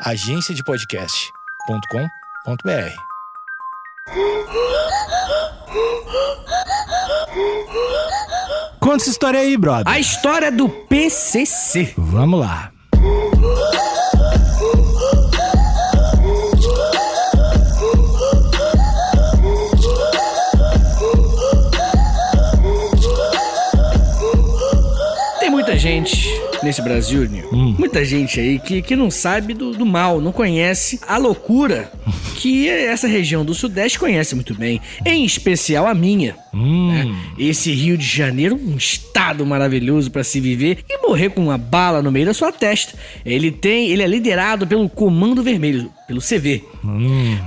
agenciadepodcast.com.br. Conta essa história aí, brother. A história do PCC. Vamos lá. Tem muita gente nesse Brasil, Nil, muita gente aí que, que não sabe do, do mal, não conhece a loucura que essa região do Sudeste conhece muito bem, em especial a minha. Né? Esse Rio de Janeiro, um estado maravilhoso pra se viver e morrer com uma bala no meio da sua testa. Ele tem, ele é liderado pelo Comando Vermelho, pelo CV.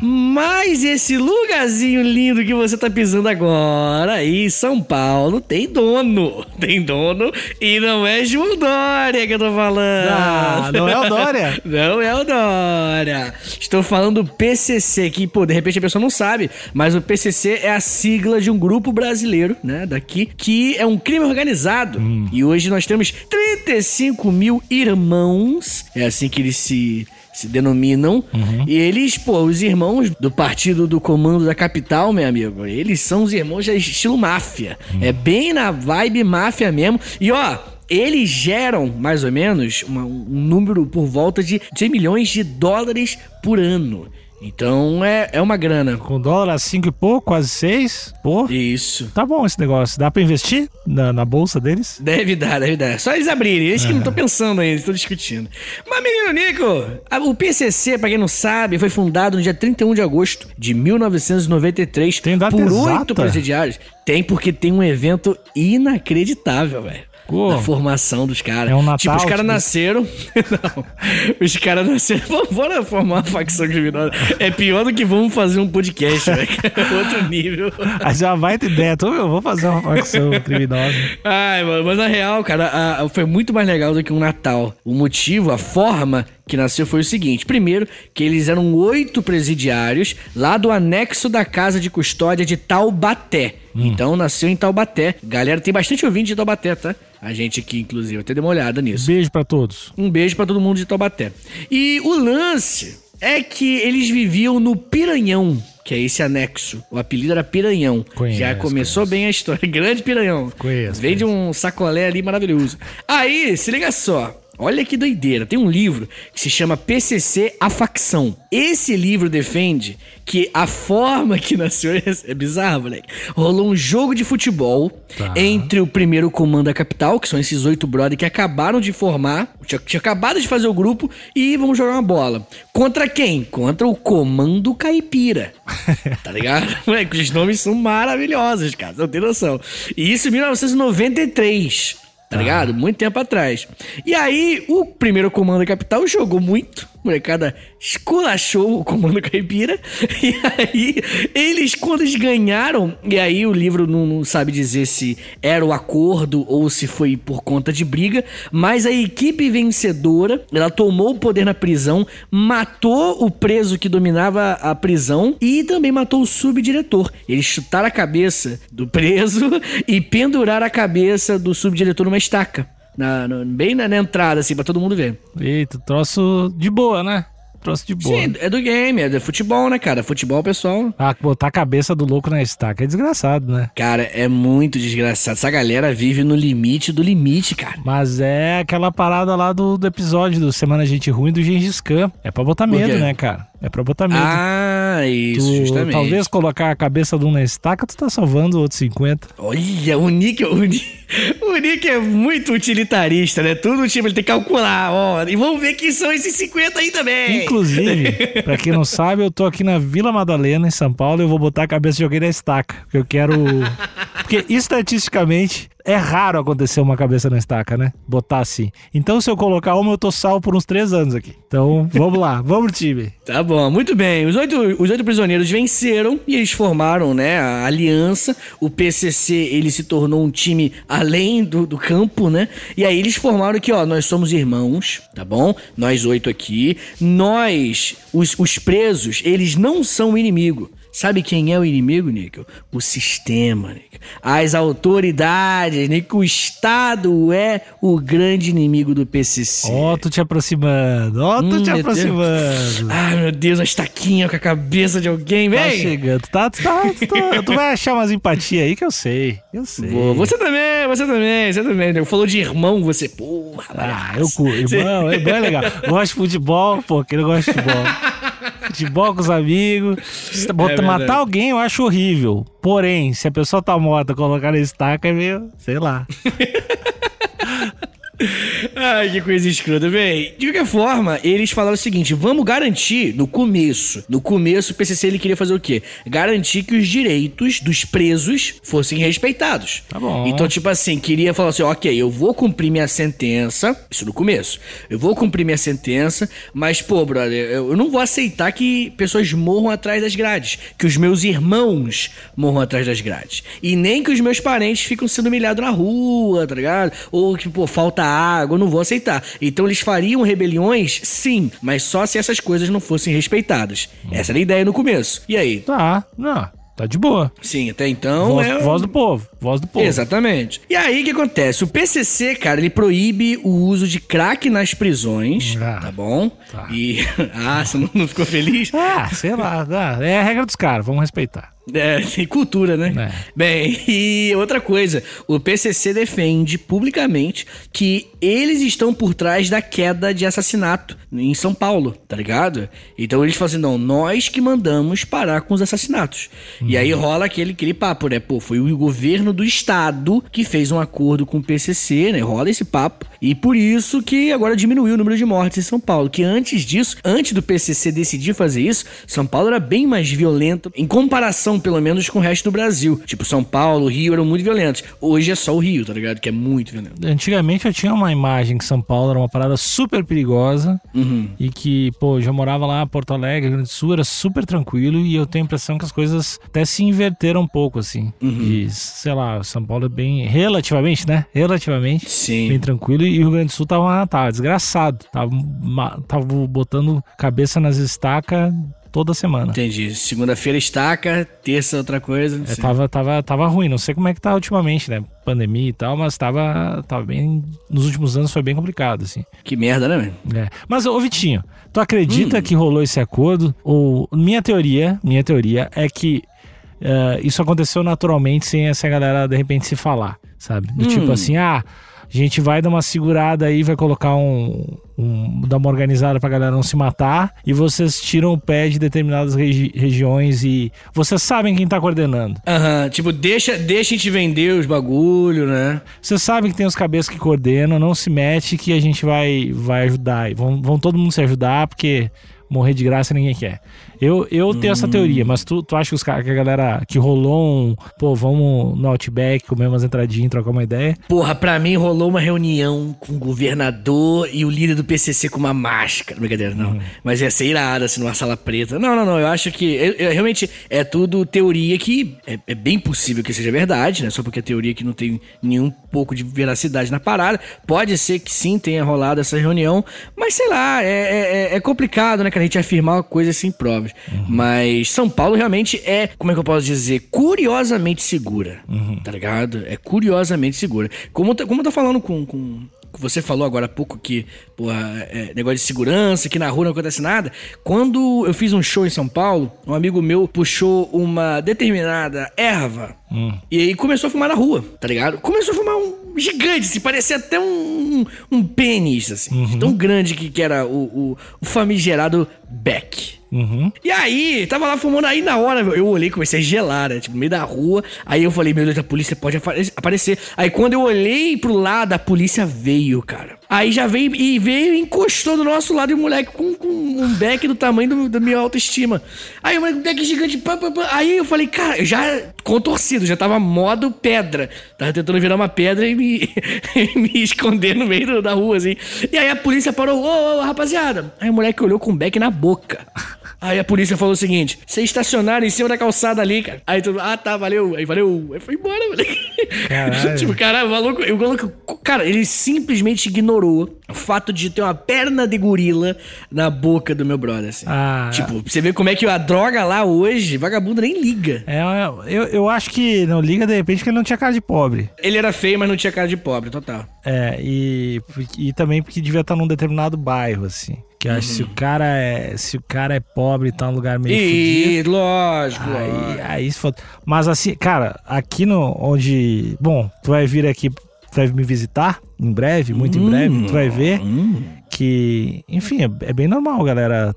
Mas esse lugarzinho lindo que você tá pisando agora aí, São Paulo, tem dono. Tem dono e não é João Dória que eu tô falando. Ah, não é o Dória? Não é o Dória. Estou falando do PCC, que, pô, de repente a pessoa não sabe, mas o PCC é a sigla de um grupo brasileiro, né, daqui, que é um crime organizado. E hoje nós temos 35 mil irmãos, é assim que eles se se denominam. E eles, pô, os irmãos do partido do comando da capital, meu amigo, eles são os irmãos de estilo máfia. É bem na vibe máfia mesmo. E ó. Eles geram, mais ou menos, uma- um número por volta de 100 milhões de dólares por ano. Então é, é uma grana. Com dólar a cinco e pouco, quase seis. Pô, Isso. tá bom esse negócio. Dá pra investir na, na bolsa deles? Deve dar, deve dar. Só eles abrirem. Eles que não estão pensando ainda, estão discutindo. Mas, menino Nico, a- o PCC, pra quem não sabe, foi fundado no dia 31 de agosto de 1993 Tem data por oito presidiários. Tem porque tem um evento inacreditável, velho. Pô. Da formação dos caras. É um Natal, Tipo, os caras tipo- nasceram. não. Os caras nasceram. Vamos bora formar uma facção criminosa. É pior do que vamos fazer um podcast, velho. Outro nível. Aí já vai ter ideia. Tô, eu vou fazer uma facção criminosa. Ai, mano, mas na real, cara, a- a- foi muito mais legal do que um Natal. O motivo, a forma que nasceu foi o seguinte: primeiro, que eles eram oito presidiários lá do anexo da casa de custódia de Taubaté. Então nasceu em Taubaté. Galera, tem bastante ouvinte de Taubaté, tá? A gente aqui, inclusive, até dei uma olhada nisso. Beijo pra todos. Um beijo pra todo mundo de Taubaté. E o lance é que eles viviam no Piranhão, que é esse anexo. O apelido era Piranhão. Conheço, Já começou bem a história. Grande Piranhão. Conheço, Vem de um sacolé ali maravilhoso. Aí, se liga só. Olha que doideira. Tem um livro que se chama PCC A Facção. Esse livro defende que a forma que nasceu é bizarro, moleque. Rolou um jogo de futebol Tá. entre o primeiro comando da capital, que são esses oito brother que acabaram de formar, tinha, tinha acabado de fazer o grupo e vamos jogar uma bola. Contra quem? Contra o Comando Caipira. Tá ligado? Moleque, os nomes são maravilhosos, cara. Você não tem noção. E isso em 1993. Tá ligado? Muito tempo atrás. E aí, o primeiro comando da capital jogou muito. Molecada esculachou o comando caipira. E aí, eles, quando eles ganharam, e aí o livro não, não sabe dizer se era o acordo ou se foi por conta de briga, mas a equipe vencedora, ela tomou o poder na prisão, matou o preso que dominava a prisão e também matou o subdiretor. Eles chutaram a cabeça do preso e penduraram a cabeça do subdiretor numa estaca. Na, no- bem na, na entrada, assim, pra todo mundo ver. Eita, troço de boa, né? Troço de boa. Sim, é do game, é do futebol, né, cara? Futebol, pessoal. Ah, botar a cabeça do louco na estaca é desgraçado, né? Cara, é muito desgraçado. Essa galera vive no limite do limite, cara. Mas é aquela parada lá do, do episódio do Semana Gente Ruim do Gengis Khan. É pra botar medo, né, cara? É pra botar medo. Ah, isso, Tu, justamente. talvez colocar a cabeça de um na estaca, tu tá salvando outros 50. Olha, o Nick, o Nick, o Nick é muito utilitarista, né? Tudo tipo, ele tem que calcular, ó. E vamos ver quem são esses 50 aí também. Inclusive, pra quem não sabe, eu tô aqui na Vila Madalena, em São Paulo, e eu vou botar a cabeça de alguém na estaca. Porque eu quero. Porque estatisticamente é raro acontecer uma cabeça na estaca, né? Botar assim. Então, se eu colocar uma, eu tô salvo por uns três anos aqui. Então, vamos lá, vamos, time. Tá bom, muito bem. Os oito, os oito prisioneiros venceram e eles formaram, né, a aliança. O PCC, ele se tornou um time além do, do campo, né? E aí eles formaram aqui, ó, nós somos irmãos, tá bom? Nós oito aqui. Nós, os, os presos, eles não são inimigo. Sabe quem é o inimigo, Nico? O sistema, Nico. As autoridades, Nico. O Estado é o grande inimigo do PCC. Ó, oh, tu te aproximando. Ó, oh, Hum, te meu aproximando. Ai, meu Deus, a estaquinha com a cabeça de alguém, Tá vem! chegando. Tá, tu tá, tu tá- tu vai achar umas empatias aí que eu sei. Eu sei. Boa, Você também, você também, você também. Nico. Falou de irmão, você, porra, Ah, eu curto. Irmão, irmão é legal. Gosto de futebol, pô, quem não gosta de futebol? futebol com os amigos. Bota, É matar alguém eu acho horrível. Porém, se a pessoa tá morta, colocar na estaca é meio, sei lá. Ai, que coisa escrota. Bem, de qualquer forma, eles falaram o seguinte: vamos garantir no começo. No começo, o PCC ele queria fazer o quê? Garantir que os direitos dos presos fossem respeitados. Tá bom. Então, tipo assim, queria falar assim: ok, eu vou cumprir minha sentença. Isso no começo. Eu vou cumprir minha sentença, mas, pô, brother, eu eu não vou aceitar que pessoas morram atrás das grades. Que os meus irmãos morram atrás das grades. E nem que os meus parentes ficam sendo humilhados na rua, tá ligado? Ou que, pô, falta água, eu não vou aceitar. Então eles fariam rebeliões, sim, mas só se essas coisas não fossem respeitadas. Essa era a ideia no começo. E aí? Tá, não, tá de boa. Sim, até então voz, é... voz do povo, voz do povo. Exatamente. E aí o que acontece? O PCC, cara, ele proíbe o uso de crack nas prisões, Ah, tá bom? tá. E ah, você não, ficou feliz? Ah, sei lá, dá. é a regra dos caras, vamos respeitar. É, tem cultura, né? É. Bem, e outra coisa, o PCC defende publicamente que eles estão por trás da queda de assassinato em São Paulo, tá ligado? Então eles falam assim, não, nós que mandamos parar com os assassinatos. E aí rola aquele, aquele papo, né? Pô, foi o governo do estado que fez um acordo com o PCC, né? Rola esse papo. E por isso que agora diminuiu o número de mortes em São Paulo. Que antes disso, antes do PCC decidir fazer isso, São Paulo era bem mais violento, em comparação, pelo menos, com o resto do Brasil. Tipo, São Paulo, Rio eram muito violentos. Hoje é só o Rio, tá ligado? Que é muito violento. Antigamente eu tinha uma imagem que São Paulo era uma parada super perigosa Uhum. e que, pô, já morava lá em Porto Alegre, Rio Grande do Sul, era super tranquilo e eu tenho a impressão que as coisas até se inverteram um pouco, assim. Uhum. E, sei lá, São Paulo é bem, relativamente, né? Relativamente. Sim. Bem tranquilo e o Rio Grande do Sul tava, tava desgraçado. Tava, tava botando cabeça nas estacas toda semana. Entendi. Segunda-feira estaca, terça outra coisa. É, tava, tava, tava ruim, não sei como é que tá ultimamente, né? Pandemia e tal, mas tava, tava bem. Nos últimos anos foi bem complicado, assim. Que merda, né, velho? É. Mas, ô Vitinho, tu acredita que rolou esse acordo? Ou minha teoria, minha teoria é que eh, isso aconteceu naturalmente sem essa galera de repente se falar, sabe? Do tipo assim, ah, a gente vai dar uma segurada aí, vai colocar um, um dar uma organizada pra galera não se matar e vocês tiram o pé de determinadas regi- regiões e vocês sabem quem tá coordenando. Aham, tipo, deixa, deixa a gente vender os bagulho, né? Vocês sabem que tem os cabeças que coordenam, não se mete que a gente vai, vai ajudar. E vão, vão todo mundo se ajudar, porque morrer de graça ninguém quer. Eu, eu tenho essa teoria, mas tu, tu acha que, os, que a galera que rolou um. Pô, vamos no Outback, comer umas entradinhas, trocar uma ideia. Porra, pra mim rolou uma reunião com o governador e o líder do PCC com uma máscara. Brincadeira, não. Mas ia ser irada, assim, numa sala preta. Não, não, não. Eu acho que. eu- eu- realmente é tudo teoria que é, é bem possível que seja verdade, né? Só porque é teoria que não tem nenhum pouco de veracidade na parada. Pode ser que sim tenha rolado essa reunião. Mas sei lá, é, é- é complicado, né, cara? A gente afirmar uma coisa sem provas. Mas São Paulo realmente é, como é que eu posso dizer? Curiosamente segura. Tá ligado? É curiosamente segura. Como, eu tô- como eu tô falando com. com você falou agora há pouco que, porra, é, negócio de segurança, que na rua não acontece nada. Quando eu fiz um show em São Paulo, um amigo meu puxou uma determinada erva e aí começou a fumar na rua, tá ligado? Começou a fumar um gigante, se parecia até um, um, um pênis, assim, de tão grande que, que era o, o, o famigerado Beck. Uhum. E aí, tava lá fumando, aí na hora eu olhei, comecei a gelar, né? Tipo, no meio da rua. Aí eu falei, meu Deus, a polícia pode apare- aparecer. Aí quando eu olhei pro lado, a polícia veio, cara. Aí já veio e veio e encostou do nosso lado e o moleque com, com um beck do tamanho da minha autoestima. Aí o moleque, beck gigante. Aí eu falei, cara, eu já contorcido, já tava modo pedra. Tava tentando virar uma pedra e me, me esconder no meio da rua, assim. E aí a polícia parou, ô, ô, rapaziada. Aí o moleque olhou com o beck na boca. Aí a polícia falou o seguinte: vocês estacionaram em cima da calçada ali, cara. Aí todo ah, tá, valeu. Aí valeu. Aí foi embora, moleque. Caralho. tipo, caralho, o maluco, o maluco. Cara, ele simplesmente ignorou o fato de ter uma perna de gorila na boca do meu brother, assim. Ah, Tipo, você ver como é que a droga lá hoje, vagabundo nem liga. é, eu, eu acho que não liga de repente que ele não tinha cara de pobre. Ele era feio, mas não tinha cara de pobre, total. É, e, e também porque devia estar num determinado bairro, assim. Que eu acho que se o cara é. Se o cara é pobre e tá num lugar meio fudido. E, lógico, Aí, lógico. aí se for... Mas assim, cara, aqui no onde. Bom, tu vai vir aqui, tu vai me visitar em breve, muito em breve, tu vai ver Hum. que, enfim, é, é bem normal, galera,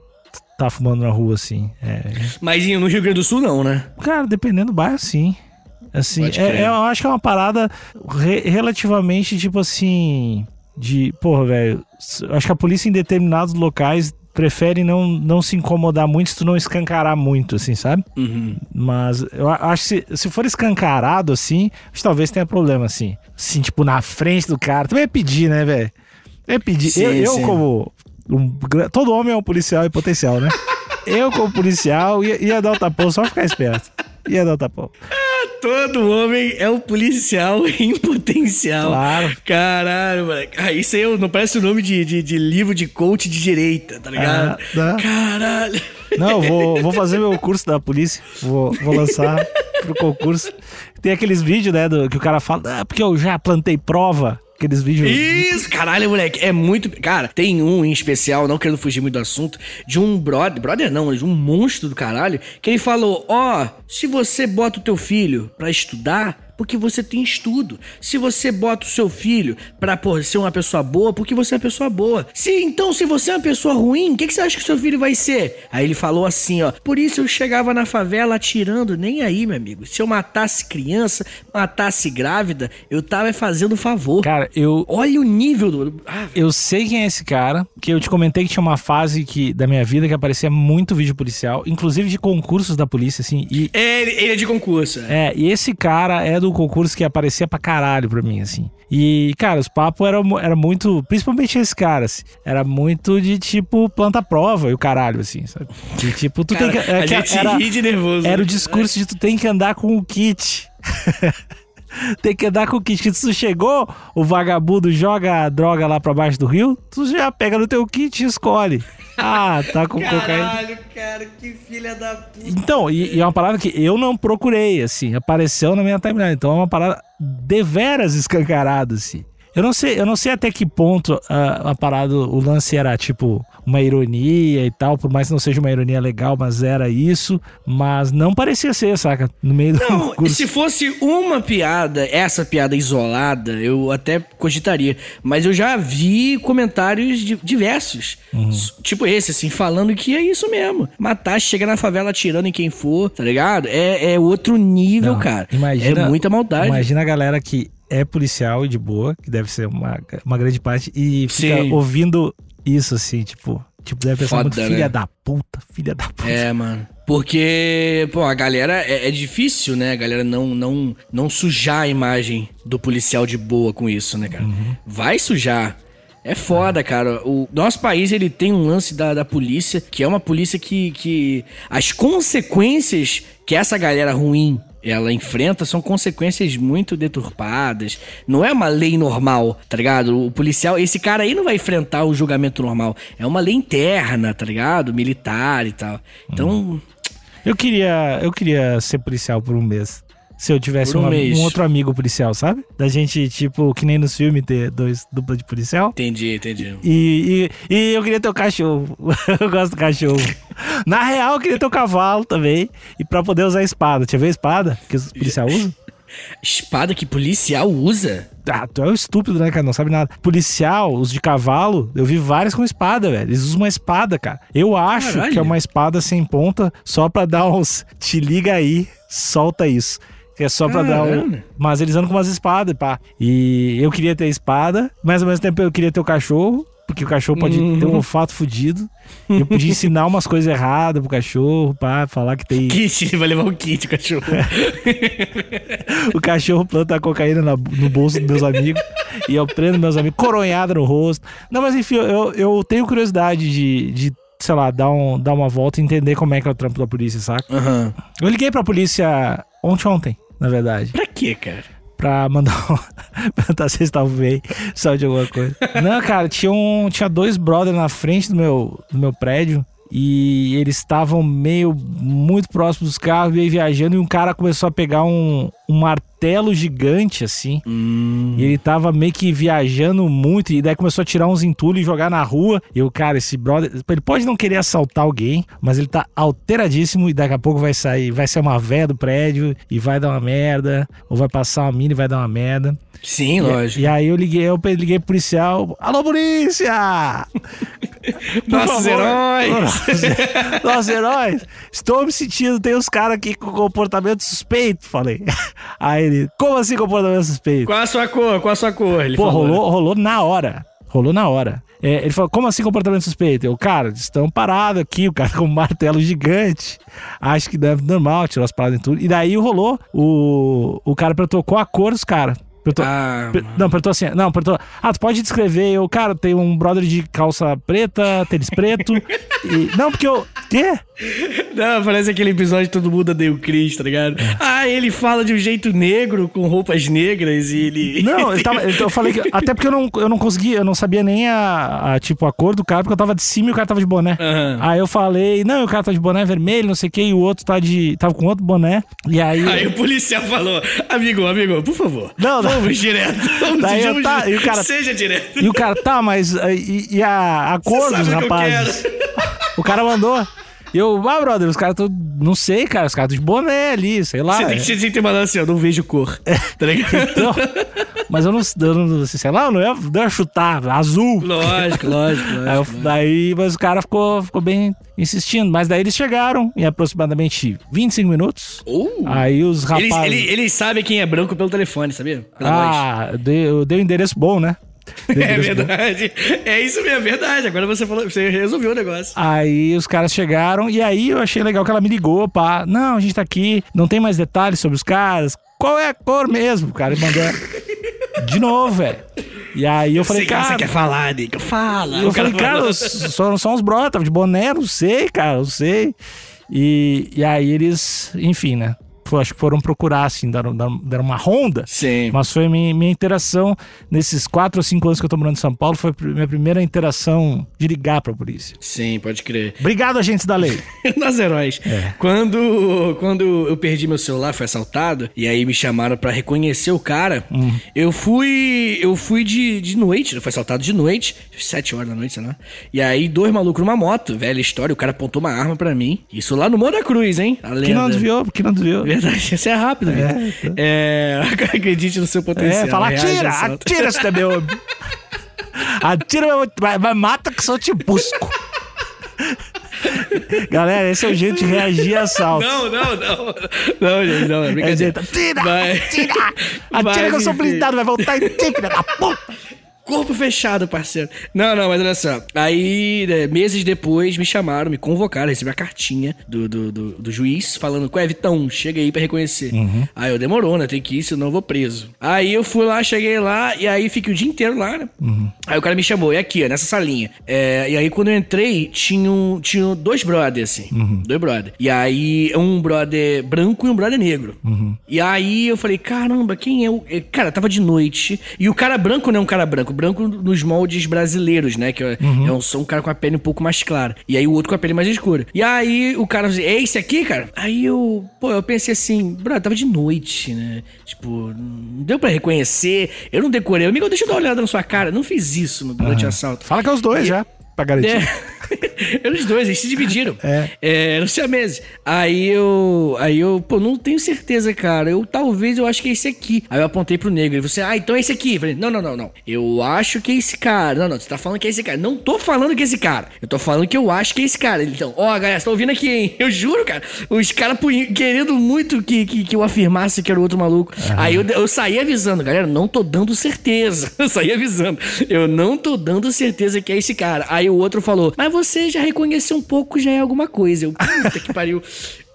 tá fumando na rua, assim. É, Mas no Rio Grande do Sul não, né? Cara, dependendo do bairro, sim. Assim, é- é- eu acho que é uma parada re- relativamente, tipo assim. De. Porra, velho. Acho que a polícia em determinados locais prefere não, não se incomodar muito se tu não escancarar muito, assim, sabe? Uhum. Mas eu acho que se, se for escancarado, assim, acho que talvez tenha problema, assim. Assim, tipo, na frente do cara. Também é pedir, né, velho? É pedir. Sim, eu, eu sim. como. um todo homem é um policial em potencial, né? eu, como policial, ia, ia dar o tapão só ficar esperto. Ia dar o tapão. Todo homem é um policial em potencial. Claro. Caralho, moleque. Ah, isso aí não parece o nome de, de, de livro de coach de direita, tá ligado? Ah, tá. Caralho. Não, vou, vou fazer meu curso da polícia. Vou, vou lançar pro concurso. Tem aqueles vídeos, né, do, que o cara fala, ah, porque eu já plantei prova. Aqueles vídeos. Isso, caralho, moleque. É muito. Cara, tem um em especial, não querendo fugir muito do assunto, de um brother. Brother não, de um monstro do caralho. Que ele falou: Ó, se você bota o teu filho pra estudar. Porque você tem estudo. Se você bota o seu filho pra ser uma pessoa boa, porque você é uma pessoa boa. Se então, se você é uma pessoa ruim, o que, que você acha que seu filho vai ser? Aí ele falou assim, ó. Por isso eu chegava na favela atirando, nem aí, meu amigo. Se eu matasse criança, matasse grávida, eu tava fazendo favor. Cara, eu, Olha o nível do. Ah, eu sei quem é esse cara, que eu te comentei que tinha uma fase que, da minha vida que aparecia muito vídeo policial, inclusive de concursos da polícia, assim, e é, ele, ele é de concurso. É. É, e esse cara é do concurso que aparecia pra caralho pra mim, assim. E, cara, os papos eram era muito. Principalmente esse cara, assim. Era muito de tipo planta-prova e o caralho, assim, sabe? De tipo, tu Cara, tem que. é a que gente era, ri de nervoso. era o discurso de tu tem que andar com o kit. tem que andar com o kit. Que se tu chegou, o vagabundo joga a droga lá pra baixo do rio, tu já pega no teu kit e escolhe. Ah, tá com cocaína. Caralho, cara, que filha da puta. Então, e, e é uma parada que eu não procurei, assim, apareceu na minha timeline. Então é uma parada deveras escancarada, assim. Eu não sei, eu não sei até que ponto a, a parada, o lance era tipo uma ironia e tal, por mais que não seja uma ironia legal, mas era isso, mas não parecia ser, saca? No meio do Não, se fosse uma piada, essa piada isolada, eu até cogitaria. Mas eu já vi comentários di- diversos. Uhum. Tipo esse, assim, falando que é isso mesmo. Matar, chega na favela atirando em quem for, tá ligado? É, é outro nível, Não, cara. Imagina, é muita maldade. Imagina a galera que é policial e de boa, que deve ser uma, uma grande parte, e fica Sim. ouvindo isso, assim, tipo. Tipo, deve pensar Foda, muito, filha né? da puta, filha da puta. É, mano. Porque, pô, a galera é, é difícil, né? A galera não, não, não sujar a imagem do policial de boa com isso, né, cara? Vai sujar. É foda, cara. O nosso país, ele tem um lance da, da polícia, que é uma polícia que, que... As consequências que essa galera ruim ela enfrenta são consequências muito deturpadas. Não é uma lei normal, tá ligado? O policial, esse cara aí não vai enfrentar o julgamento normal. É uma lei interna, tá ligado? Militar e tal. Então, Eu queria, eu queria ser policial por um mês. Se eu tivesse um um, um outro amigo policial, sabe? Da gente, tipo, que nem nos filmes, ter dois dupla de policial. entendi, entendi. E, e, e eu queria ter o cachorro. eu gosto do cachorro. Na real, eu queria ter o cavalo também. E pra poder usar a espada. Tinha ver a espada que os policiais usam? Espada que policial usa? Ah, tu é um estúpido, né, cara? Não sabe nada. Policial, os de cavalo, eu vi vários com espada, velho. Eles usam uma espada, cara. Eu acho Caralho. que é uma espada sem ponta só pra dar uns. Te liga aí, solta isso. Que é só pra dar um. Caralho. Mas eles andam com umas espadas, pá. E eu queria ter espada, mas ao mesmo tempo eu queria ter o cachorro. Porque o cachorro pode Uhum. ter um olfato fudido. Eu podia ensinar umas coisas erradas pro cachorro, pá, falar que tem. Kit, vai levar o kit, cachorro. o cachorro planta a cocaína na- no bolso dos meus amigos e eu prendo meus amigos coronhada no rosto. Não, mas enfim, eu, eu tenho curiosidade de, de, sei lá, dar, um, dar uma volta e entender como é que é o trampo da polícia, saca? Aham. Eu liguei pra polícia ontem, ontem, na verdade. Pra quê, cara? pra mandar um... perguntar se vocês estavam bem, só de alguma coisa. Não, cara, tinha, um, tinha dois brothers na frente do meu, do meu prédio e eles estavam meio muito próximos dos carros, meio viajando, e um cara começou a pegar um, um martelo gigante, assim. Hum. E ele tava meio que viajando muito, e daí começou a tirar uns entulhos e jogar na rua. E o cara, esse brother, ele pode não querer assaltar alguém, mas ele tá alteradíssimo e daqui a pouco vai sair, vai ser uma véia do prédio e vai dar uma merda, ou vai passar uma mina e vai dar uma merda. Sim, E- lógico. E, aí eu liguei, eu liguei pro policial. Alô, polícia! Nossos heróis! Nossos heróis! Estou me sentindo, tem uns caras aqui com comportamento suspeito, falei. Aí ele, como assim comportamento suspeito? Qual a sua cor? Qual a sua cor? Ele Pô, falou. rolou, rolou na hora. Rolou na hora. É, ele falou, como assim comportamento suspeito? Eu, cara, estão parados aqui, o cara com um martelo gigante. Acho que deve normal, tirou as paradas e tudo. E daí rolou, o, o cara perguntou qual a cor dos caras. Perguntou, Ah, Per- Não, perguntou assim. Não, perguntou. Ah, tu pode descrever? Eu, cara, tem um brother de calça preta, tênis preto. e, não, porque eu. Quê? Não, parece aquele episódio de Todo Mundo Odeia o Chris, tá ligado? Ah, ele fala de um jeito negro, com roupas negras e ele... Não, ele tava, eu falei que. Até porque eu não, eu não conseguia, eu não sabia nem a, a, tipo, a cor do cara, porque eu tava de cima e o cara tava de boné. Aham. Aí eu falei, não, o cara tá de boné vermelho, não sei o que, e o outro tá de. tava com outro boné. E aí. Aí o policial falou, amigo, amigo, por favor, Não, não. vamos direto. Vamos, Daí eu sejamos tá- e o cara- Seja direto. E o cara, tá, mas. E, e a, a cor dos eu rapazes? O cara mandou. E eu, ah, brother, os caras tão. Não sei, cara, os caras tão de boné ali, sei lá. Você tem que, você tem que ter mandado assim, eu não vejo cor. Tá ligado? Então, mas eu não, eu não sei lá, não ia, não ia chutar, azul. Lógico, lógico, Aí, eu- lógico. daí, mas o cara ficou, ficou bem insistindo. Mas daí eles chegaram em aproximadamente 25 minutos. Uh, Aí os eles, rapazes. ele- eles sabem quem é branco pelo telefone, sabia? Pela ah, eu dei, eu dei um endereço bom, né? É verdade. É isso mesmo, é verdade. Agora você falou, você resolveu o negócio. Aí os caras chegaram e aí eu achei legal que ela me ligou, pá. Não, a gente tá aqui, não tem mais detalhes sobre os caras. Qual é a cor mesmo? O cara mandou de novo, velho. E aí eu falei, Sei que você cara. quer falar, Nico. Fala. Eu cara falei, cara, falou. só, só uns tava de boné, não sei, cara, não sei. E, e aí eles, enfim, né? Foi, acho que foram procurar, assim, deram, deram uma ronda. Sim. Mas foi minha, minha interação nesses quatro ou cinco anos que eu tô morando em São Paulo, foi a minha primeira interação de ligar pra polícia. Sim, pode crer. Obrigado, agentes da lei. Nós heróis. É. Quando, quando eu perdi meu celular, foi assaltado, e aí me chamaram pra reconhecer o cara, Hum. eu fui. Eu fui de, de noite, foi assaltado de noite, sete horas da noite, sei lá. E aí, dois malucos numa moto, velha história, o cara apontou uma arma pra mim. Isso lá no Morro da Cruz, hein? A Que não desviou, que não desviou. Verdade, isso é rápido, É, então. É, acredite no seu potencial. É, fala, atira, atira esse meu homem. Atira, vai, mata que só te busco. Galera, esse é o jeito de reagir a assalto. Não, não, não. Não, gente, não, é É brincadeira. jeito, atira, Vai. atira, atira que eu sou blindado, vai voltar em ti, filha da puta. Corpo fechado, parceiro. Não, não, mas olha só. Aí, né, meses depois, me chamaram, me convocaram, recebi a cartinha do, do, do, do juiz falando: Ué, Vitão, chega aí pra reconhecer. Aí eu demorou, né? Tem que ir, senão eu vou preso. Aí eu fui lá, cheguei lá, e aí fiquei o dia inteiro lá, né? Aí o cara me chamou, é aqui, ó, nessa salinha. É, e aí quando eu entrei, tinham, tinham dois brothers, assim. Dois brothers. E aí, um brother branco e um brother negro. E aí eu falei, caramba, quem é o. é, Cara, tava de noite. E o cara branco não é um cara branco. Branco nos moldes brasileiros, né? Que é, é um, um cara com a pele um pouco mais clara. E aí o outro com a pele mais escura. E aí o cara é esse aqui, cara? Aí eu, pô, eu pensei assim, brother, tava de noite, né? Tipo, não deu pra reconhecer. Eu não decorei. Amigo, deixa eu dar uma olhada na sua cara. Não fiz isso no- durante o assalto. Fala que é os dois já, pra garantir. É. Eram os dois, eles se dividiram. É. É, eram siameses. Aí eu. Aí eu, pô, não tenho certeza, cara. Eu talvez eu acho que é esse aqui. Aí eu apontei pro negro. Ele falou assim: Ah, então é esse aqui. Eu falei, não, não, não, não. Eu acho que é esse cara. Não, não, você tá falando que é esse cara. Não tô falando que é esse cara. Eu tô falando que eu acho que é esse cara. Ele, Então, ó, galera, você tá ouvindo aqui, hein? Eu juro, cara. Os caras querendo muito que, que, que eu afirmasse que era o outro maluco. Aí eu, eu saí avisando, galera, não tô dando certeza. Eu saí avisando. Eu não tô dando certeza que é esse cara. Aí o outro falou, mas você já reconheceu um pouco, já é alguma coisa. Eu, puta que pariu.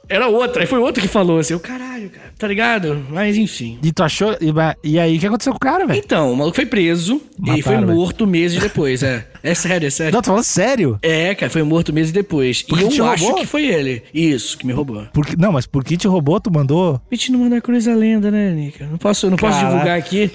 Era outra. Aí foi outro que falou assim, o caralho, cara, tá ligado? Mas enfim. E tu achou. E, e aí, o que aconteceu com o cara, velho? Então, o maluco foi preso e foi Mataram, morto meses depois, é. É sério, é sério. Não, tô falando sério. É, cara, foi morto meses depois. Porque e te eu acho roubou? que foi ele. Isso, que me roubou. Por que- não, mas por que te roubou? Tu mandou. A gente não manda cruz a lenda, né, Nica? Não posso, não posso divulgar aqui.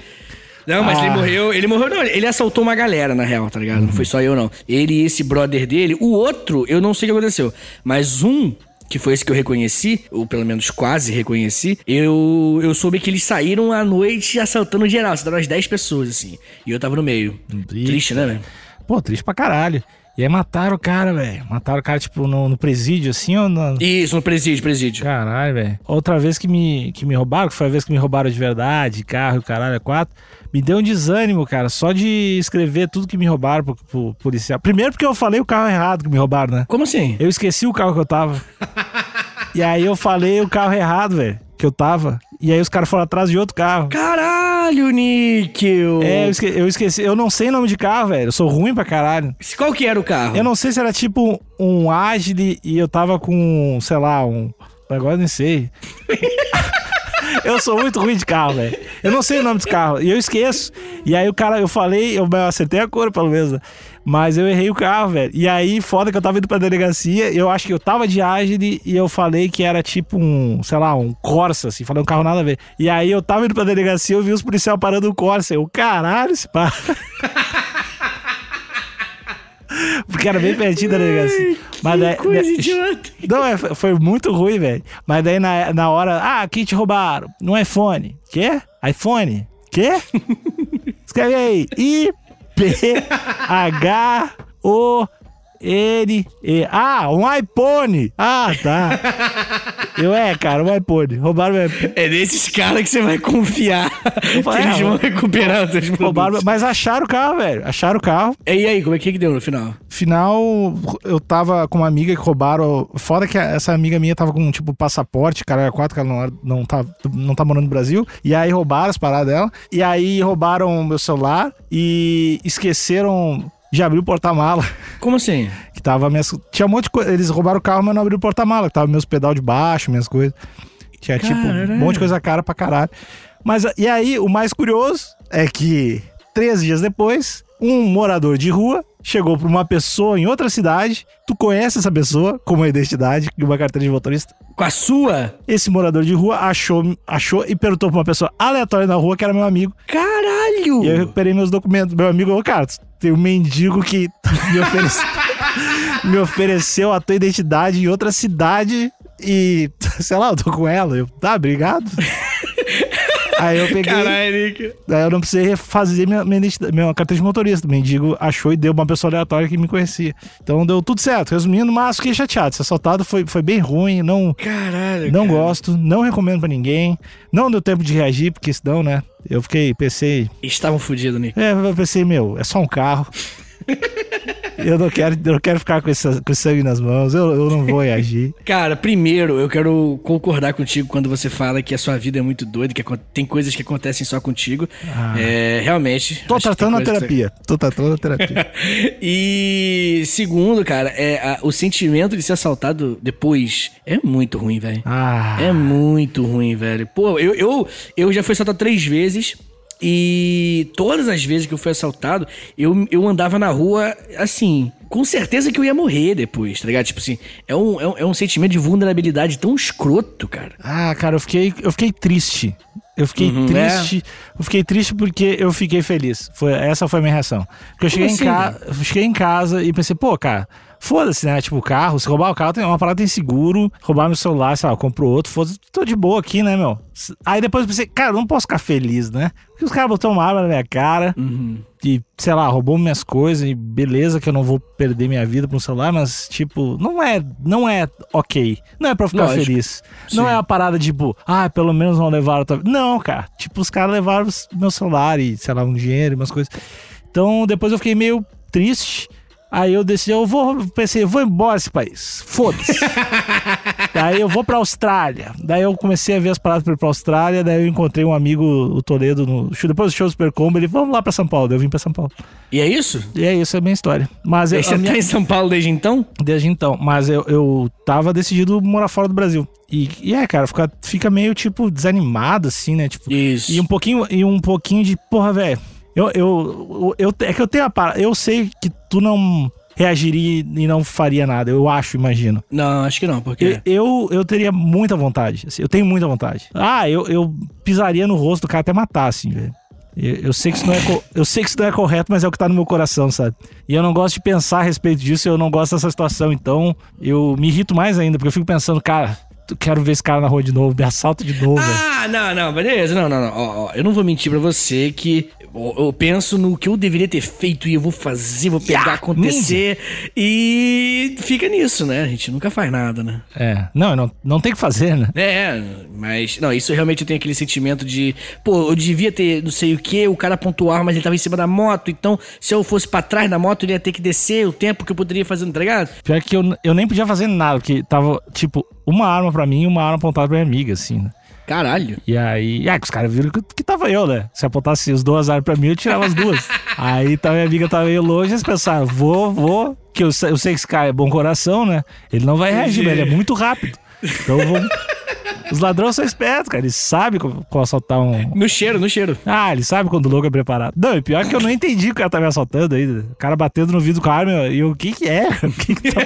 Não, mas Ah. ele morreu. Ele morreu, não. Ele assaltou uma galera, na real, tá ligado? Não foi só eu, não. Ele e esse brother dele. O outro, eu não sei o que aconteceu. Mas um. Que foi esse que eu reconheci, ou pelo menos quase reconheci, eu, eu soube que eles saíram à noite assaltando geral, assaltaram umas 10 pessoas, assim. E eu tava no meio. Eita. Triste, né, velho? Pô, triste pra caralho. E aí mataram o cara, velho. Mataram o cara, tipo, no, no presídio, assim, ou no... Isso, no presídio, presídio. Caralho, velho. Outra vez que me, que me roubaram, que foi a vez que me roubaram de verdade, carro, caralho, é quatro. Me deu um desânimo, cara, só de escrever tudo que me roubaram pro, pro policial. Primeiro porque eu falei o carro errado que me roubaram, né? Como assim? Eu esqueci o carro que eu tava. e aí eu falei o carro errado, velho, que eu tava. E aí os caras foram atrás de outro carro. Caralho, Níquel! É, eu esqueci, eu esqueci. Eu não sei nome de carro, velho. Eu sou ruim pra caralho. Qual que era o carro? Eu não sei se era tipo um Agile e eu tava com, sei lá, um. Agora eu nem sei. eu sou muito ruim de carro, velho. Eu não sei o nome dos carros. E eu esqueço. E aí o cara, eu falei, eu acertei a cor, pelo menos. né? Mas eu errei o carro, velho. E aí, foda que eu tava indo pra delegacia, eu acho que eu tava de Agile e eu falei que era tipo um, sei lá, um Corsa, assim, falei um carro nada a ver. E aí eu tava indo pra delegacia, eu vi os policiais parando o Corsa. Eu, caralho, esse pá. Porque era bem pertinho da delegacia. Mas daí- coisa daí- idiota. Não, é, foi muito ruim, velho. Mas daí na, na hora, ah, quem te roubaram? No iPhone. Quê? iPhone? Quê? Escreve aí. I P H O N E. Ah, um iPhone. Ah, tá. Eu é, cara, um iPhone. Roubaram meu iPhone. É nesses caras que você vai confiar. que falei, eles é, vão recuperar os seus Roubaram, mas acharam o carro, velho. Acharam o carro. E aí, como é que, que deu no final? Final, eu tava com uma amiga que roubaram. Foda que essa amiga minha tava com, tipo, passaporte, cara, era quatro, que ela não, não, tá, não tá morando no Brasil. E aí roubaram as paradas dela. E aí roubaram meu celular e esqueceram de abrir o porta-mala. Como assim? Que tava minhas. Tinha um monte de coisa. Eles roubaram o carro, mas não abriram o porta-mala. Que tava meus pedal de baixo, minhas coisas. Tinha, tipo, um Caralho. monte de coisa cara pra caralho. Mas, e aí, o mais curioso é que, três dias depois, um morador de rua chegou pra uma pessoa em outra cidade. Tu conhece essa pessoa com uma identidade e uma carteira de motorista? Com a sua? Esse morador de rua achou, achou e perguntou pra uma pessoa aleatória na rua que era meu amigo. Caralho! E eu recuperei meus documentos. Meu amigo, ô, cara, tem um mendigo que me ofereceu, me ofereceu a tua identidade em outra cidade e, sei lá, eu tô com ela. Eu, tá, obrigado. Aí eu peguei. Caralho, Nick. Daí eu não precisei refazer minha, minha, minha carteira de motorista. O mendigo achou e deu uma pessoa aleatória que me conhecia. Então deu tudo certo. Resumindo, mas fiquei chateado. Ser assaltado foi, foi bem ruim. Não, Caralho. não cara. gosto, não recomendo pra ninguém. Não deu tempo de reagir, porque senão, né? Eu fiquei, pensei, Estavam fudidos, Nick. é, eu pensei, meu, é só um carro. eu não quero, eu não quero ficar com, esse, com sangue nas mãos, eu, eu não vou reagir. Cara, primeiro, eu quero concordar contigo quando você fala que a sua vida é muito doida, que tem coisas que acontecem só contigo. É, realmente. Tô tratando na coisas que- terapia. Tô tratando na terapia. e segundo, cara, é a- o sentimento de ser assaltado depois é muito ruim, velho. Ah, É muito ruim, velho. Pô, eu, eu, eu já fui assaltado três vezes. E todas as vezes que eu fui assaltado, eu, eu andava na rua, assim, com certeza que eu ia morrer depois, tá ligado? Tipo assim, é um, é um, é um sentimento de vulnerabilidade tão escroto, cara. ah, cara, eu fiquei, eu fiquei triste. Eu fiquei Uhum, triste. Eu fiquei triste porque eu fiquei feliz. Foi, essa foi a minha reação. Porque eu cheguei, assim, em ca... eu cheguei em casa e pensei, pô, cara, foda-se, né? Tipo, o carro, se roubar o carro, tem uma parada tem seguro, roubar meu celular, sei lá, eu compro outro, foda-se, tô de boa aqui, né, meu? Aí depois eu pensei, cara, não posso ficar feliz, né? Porque os caras botaram uma arma na minha cara Uhum. e, sei lá, roubou minhas coisas e beleza que eu não vou perder minha vida pro celular, mas, tipo, não é, não é ok. Não é pra ficar Lógico. feliz. Não Sim. é a parada, tipo, ah, pelo menos não levaram tua... Não, cara. Tipo, os caras levaram meu celular e, sei lá, um dinheiro e umas coisas. Então, depois eu fiquei meio triste. Aí eu decidi, eu vou, pensei, eu vou embora desse país. Foda-se. daí eu vou pra Austrália. Daí eu comecei a ver as paradas pra ir pra Austrália. Daí eu encontrei um amigo, o Toledo, no show, depois do show do Super Combo. Ele, vamos lá pra São Paulo. Daí eu vim pra São Paulo. E é isso? E é isso, é a minha história. Mas eu, você a minha- tá em São Paulo desde então? Desde então. Mas eu, eu tava decidido morar fora do Brasil. E, e é, cara, fica, fica meio, tipo, desanimado, assim, né? Tipo, Isso. e um pouquinho, e um pouquinho de, porra, velho. Eu, eu, eu, é que eu tenho a parada. Eu sei que tu não reagiria e não faria nada. Eu acho, imagino. Não, acho que não, porque... Eu, eu, eu teria muita vontade. assim, eu tenho muita vontade. Ah, eu, eu pisaria no rosto do cara até matar, assim, velho. Eu, eu sei que isso não é eu sei que isso não é correto, mas é o que tá no meu coração, sabe? E eu não gosto de pensar a respeito disso, eu não gosto dessa situação, então eu me irrito mais ainda, porque eu fico pensando, cara, quero ver esse cara na rua de novo, me assalta de novo, velho. Ah, não, não, beleza. Não, não, não. Ó, ó, eu não vou mentir pra você que eu, eu penso no que eu deveria ter feito e eu vou fazer, vou pegar, Yeah, acontecer. E fica nisso, né? A gente nunca faz nada, né? É, não, não, não tem o que fazer, né? É, mas. Não, isso realmente tenho aquele sentimento de. Pô, eu devia ter não sei o que, o cara pontuar, mas ele tava em cima da moto, então se eu fosse pra trás da moto, ele ia ter que descer o tempo que eu poderia fazer, tá ligado? Pior que eu, eu nem podia fazer nada, porque tava, tipo, uma arma pra mim e uma arma apontada pra minha amiga, assim, né? Caralho. E aí, ah, que os caras viram que, que tava eu, né? Se apontasse as duas armas pra mim, eu tirava as duas. aí tá, minha amiga tava meio longe, eles pensaram, vou, vou. Que eu, sei- eu sei que esse cara é bom coração, né? Ele não vai reagir, mas ele é muito rápido. Então vou. Os ladrões são espertos, cara. Eles sabem como assaltar um. No cheiro, no cheiro. Ah, eles sabem quando o louco é preparado. Não, e pior que eu não entendi que o cara tá me assaltando ainda. O cara batendo no vidro com a arma e eu, o que que é? O que que tá...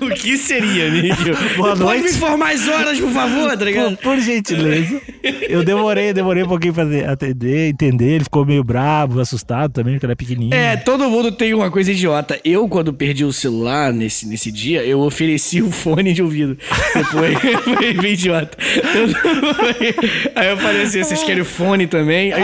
O que seria, Níquel? Boa Pode noite. me informar as horas, por favor, tá Por, ligado? por gentileza. Eu demorei, demorei um pouquinho pra atender, entender. Ele ficou meio bravo, assustado também, porque ele é pequenininho. É, todo mundo tem uma coisa idiota. Eu, quando perdi o celular nesse, nesse dia, eu ofereci o fone de ouvido. Depois foi bem idiota. Aí eu falei assim: vocês querem o fone também? Aí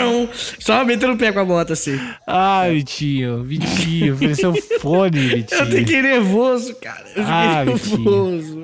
eu. Só metendo o pé com a moto assim. Ai, Vitinho, Vitinho, ofereceu fone, Vitinho. Eu fiquei nervoso, cara. Eu fiquei Ah, nervoso.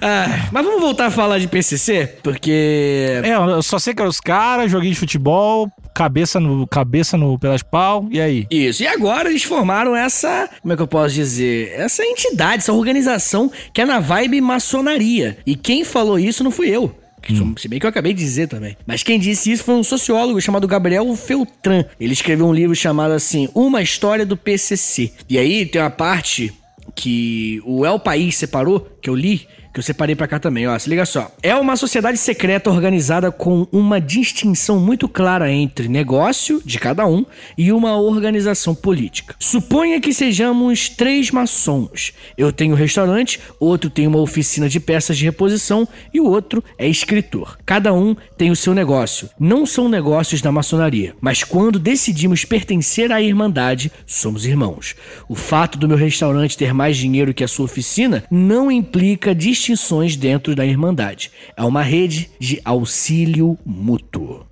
Ah, mas vamos voltar a falar de PCC? Porque. É, eu só sei que eram os caras, joguinho de futebol, cabeça no, cabeça no de pau, e aí? Isso. E agora eles formaram essa. Como é que eu posso dizer? Essa entidade, essa organização que é na vibe maçonaria. E quem falou isso não fui eu. Sou- Se bem que eu acabei de dizer também. Mas quem disse isso foi um sociólogo chamado Gabriel Feltran. Ele escreveu um livro chamado assim, Uma História do PCC. E aí tem uma parte que o El País separou, que eu li, que eu separei pra cá também, ó. Se liga só. É uma sociedade secreta organizada com uma distinção muito clara entre negócio de cada um e uma organização política. Suponha que sejamos três maçons. Eu tenho um restaurante, outro tem uma oficina de peças de reposição e o outro é escritor. Cada um tem o seu negócio. Não são negócios da maçonaria, mas quando decidimos pertencer à Irmandade, somos irmãos. O fato do meu restaurante ter mais dinheiro que a sua oficina não implica distinções dentro da Irmandade. É uma rede de auxílio mútuo.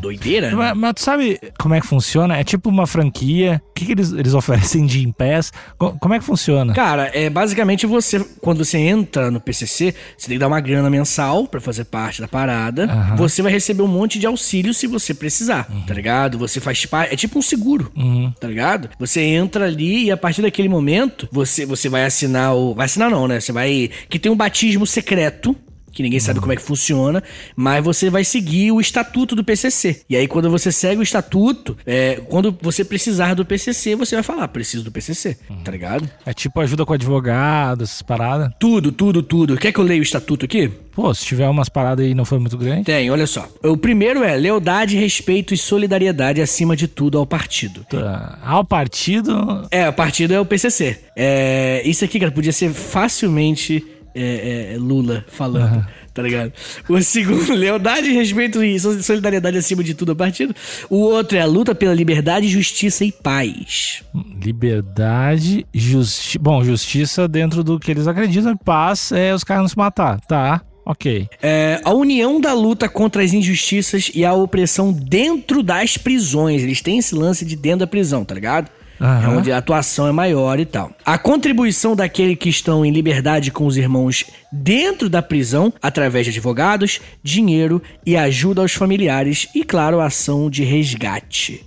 Doideira? né? Mas, mas tu sabe como é que funciona? É tipo uma franquia. O que, que eles, eles oferecem de em pés? Co- Como é que funciona? Cara, é basicamente você, quando você entra no PCC, você tem que dar uma grana mensal pra fazer parte da parada. Você vai receber um monte de auxílio se você precisar, Uhum. tá ligado? Você faz parte, é tipo um seguro, tá ligado? Você entra ali e a partir daquele momento, você, você vai assinar o, vai assinar não, né? Você vai que tem um batismo secreto. Que ninguém sabe como é que funciona, mas você vai seguir o estatuto do PCC. E aí, quando você segue o estatuto, é, quando você precisar do PCC, você vai falar: preciso do PCC, tá ligado? É tipo ajuda com advogado, essas paradas. Tudo, tudo, tudo. Quer que eu leia o estatuto aqui? Pô, se tiver umas paradas aí e não foi muito grande. Tem, olha só. O primeiro é lealdade, respeito e solidariedade acima de tudo ao partido. Tá. Ao partido. É, o partido é o PCC. É, isso aqui, cara, podia ser facilmente é, é, Lula falando, tá ligado? O segundo, lealdade, respeito e so- solidariedade acima de tudo ao partido. O outro é a luta pela liberdade, justiça e paz. Liberdade, justiça. Bom, justiça dentro do que eles acreditam. Paz é os caras não se matar. Tá, ok. É, a união da luta contra as injustiças e a opressão dentro das prisões. Eles têm esse lance de dentro da prisão, tá ligado? É Aham. onde a atuação é maior e tal. A contribuição daqueles que estão em liberdade com os irmãos dentro da prisão, através de advogados, dinheiro e ajuda aos familiares e, claro, a ação de resgate.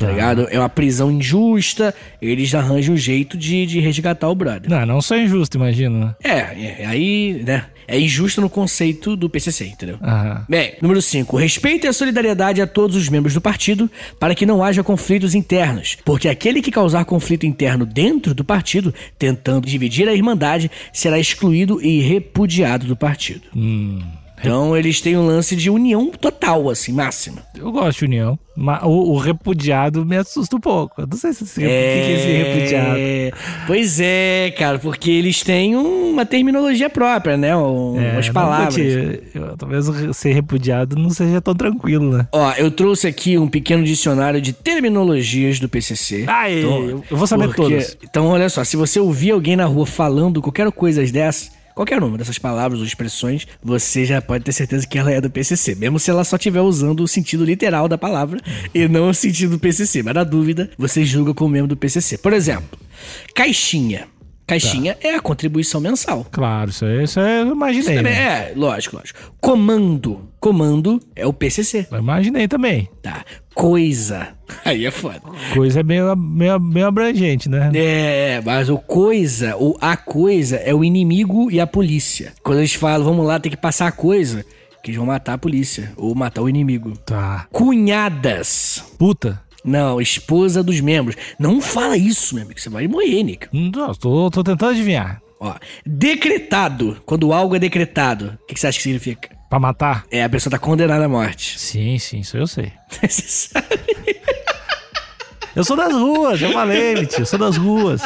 Tá ligado? É uma prisão injusta, eles arranjam um jeito de, de resgatar o brother. Não, não só injusto, imagino, né? É, é, aí, né? É injusto no conceito do PCC, entendeu? Aham. Bem, número 5. Respeito e a solidariedade a todos os membros do partido para que não haja conflitos internos, porque aquele que causar conflito interno dentro do partido, tentando dividir a irmandade, será excluído e repudiado do partido. Então eles têm um lance de união total, assim, máxima. Eu gosto de união. Mas o, o repudiado me assusta um pouco. Eu não sei se esse, o que é esse repudiado. É, Pois é, cara, porque eles têm uma terminologia própria, né? Um- É, umas palavras. te- eu- talvez ser repudiado não seja tão tranquilo, né? Ó, eu trouxe aqui um pequeno dicionário de terminologias do PCC. Ai, Então, eu, eu vou saber porque- todas. Então, olha só, se você ouvir alguém na rua falando qualquer coisa dessas, qualquer uma dessas palavras ou expressões, você já pode ter certeza que ela é do PCC, mesmo se ela só estiver usando o sentido literal da palavra e não o sentido do PCC. Mas na dúvida, você julga como membro do PCC. Por exemplo, caixinha. Caixinha é a contribuição mensal. Claro, isso aí, isso aí eu imaginei. Também né? é, lógico, lógico. Comando. Comando é o PCC, Eu imaginei também. tá? Coisa. Aí é foda. Coisa é meio, meio, meio abrangente, né? É, mas o coisa, o a coisa é o inimigo e a polícia. Quando eles falam, vamos lá, tem que passar a coisa, que eles vão matar a polícia ou matar o inimigo. Tá. Cunhadas. Puta. Não, esposa dos membros. Não fala isso, meu amigo, você vai morrer, Nick. Não, tô, tô tentando adivinhar. Ó, decretado. Quando algo é decretado, o que, que você acha que significa? Pra matar? É, a pessoa tá condenada à morte. Sim, sim, isso eu sei. Você sabe? Eu sou das ruas, eu falei, Mitch, eu sou das ruas.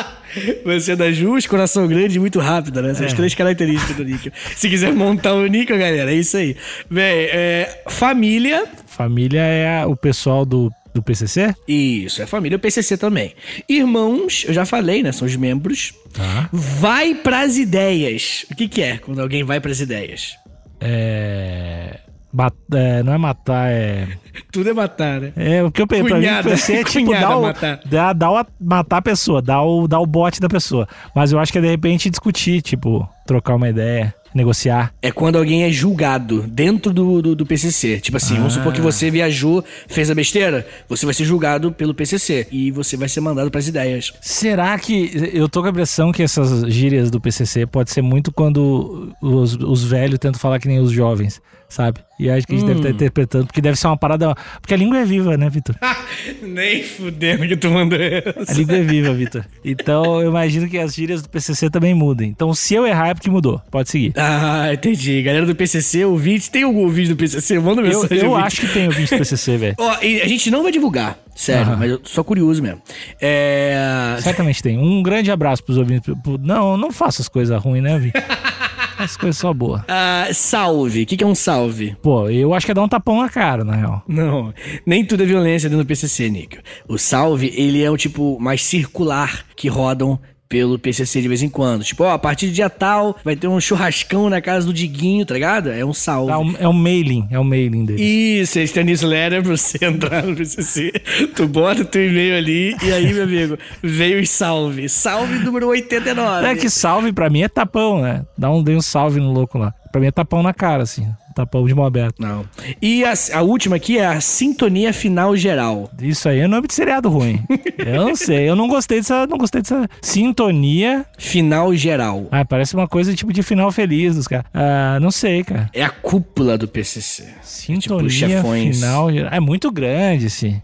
Você é da Jus, coração grande e muito rápido, né? Essas É. três características do níquel. Se quiser montar o níquel, galera, é isso aí. Bem, é, família. Família é o pessoal do, do PCC? Isso, é família, PCC também. Irmãos, eu já falei, né? São os membros. Tá. Vai pras ideias. O que, que é quando alguém vai pras ideias? É. bat- é, não é matar, é. Tudo é matar, né? É o que eu pensei. Pra mim. PCC é tipo dar o, matar. Dar, dar o, matar a pessoa, dar o, dar o bote da pessoa. Mas eu acho que é de repente discutir, tipo, trocar uma ideia, negociar. É quando alguém é julgado dentro do, do, do PCC. Tipo assim, vamos supor que você viajou, fez a besteira, você vai ser julgado pelo PCC e você vai ser mandado pras ideias. Será que. Eu tô com a impressão que essas gírias do PCC pode ser muito quando os, os velhos tentam falar que nem os jovens, sabe? E acho que a gente deve estar interpretando, porque deve ser uma parada. Porque a língua é viva, né, Vitor? Nem fudendo que tu mandou A essa. língua é viva, Vitor. Então eu imagino que as gírias do PCC também mudem. Então se eu errar é porque mudou. Pode seguir. Ah, entendi. Galera do PCC, ouvinte, tem algum ouvinte do PCC? Manda Eu, mensagem. eu ouvinte. acho que tem ouvinte do PCC, velho. Ó, a gente não vai divulgar, sério, Aham. mas eu tô só curioso mesmo. É. Certamente tem. Um grande abraço pros ouvintes. Não, não faça as coisas ruins, né, Vitor? As coisas só boas. Ah, salve. O que, que é um salve? Pô, eu acho que é dar um tapão na cara, na real. Não, nem tudo é violência dentro do PCC, Nick. O salve, ele é o tipo mais circular que rodam pelo PCC de vez em quando. Tipo, ó, a partir de dia tal vai ter um churrascão na casa do Diguinho, tá ligado? É um salve. É um, é um mailing, é um mailing dele. Isso, esse é newsletter pra você entrar no PCC. Tu bota teu e-mail ali e aí, meu amigo, veio os salve. Salve número 89. É que salve pra mim é tapão, né? Dá um, dei um salve no louco lá. Pra mim é tapão na cara, assim. Tapão de mão aberta. Não. E a, a última aqui é a sintonia final geral. Isso aí é nome de seriado ruim. eu não sei, eu não gostei dessa. Não gostei dessa sintonia. Final geral. Ah, parece uma coisa tipo de final feliz dos caras. Ah, não sei, cara. É a cúpula do PCC. Sintonia chefões. final. É muito grande, assim.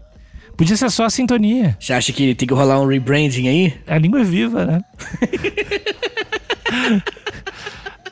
Podia ser só a sintonia. Você acha que tem que rolar um rebranding aí? A língua é viva, né?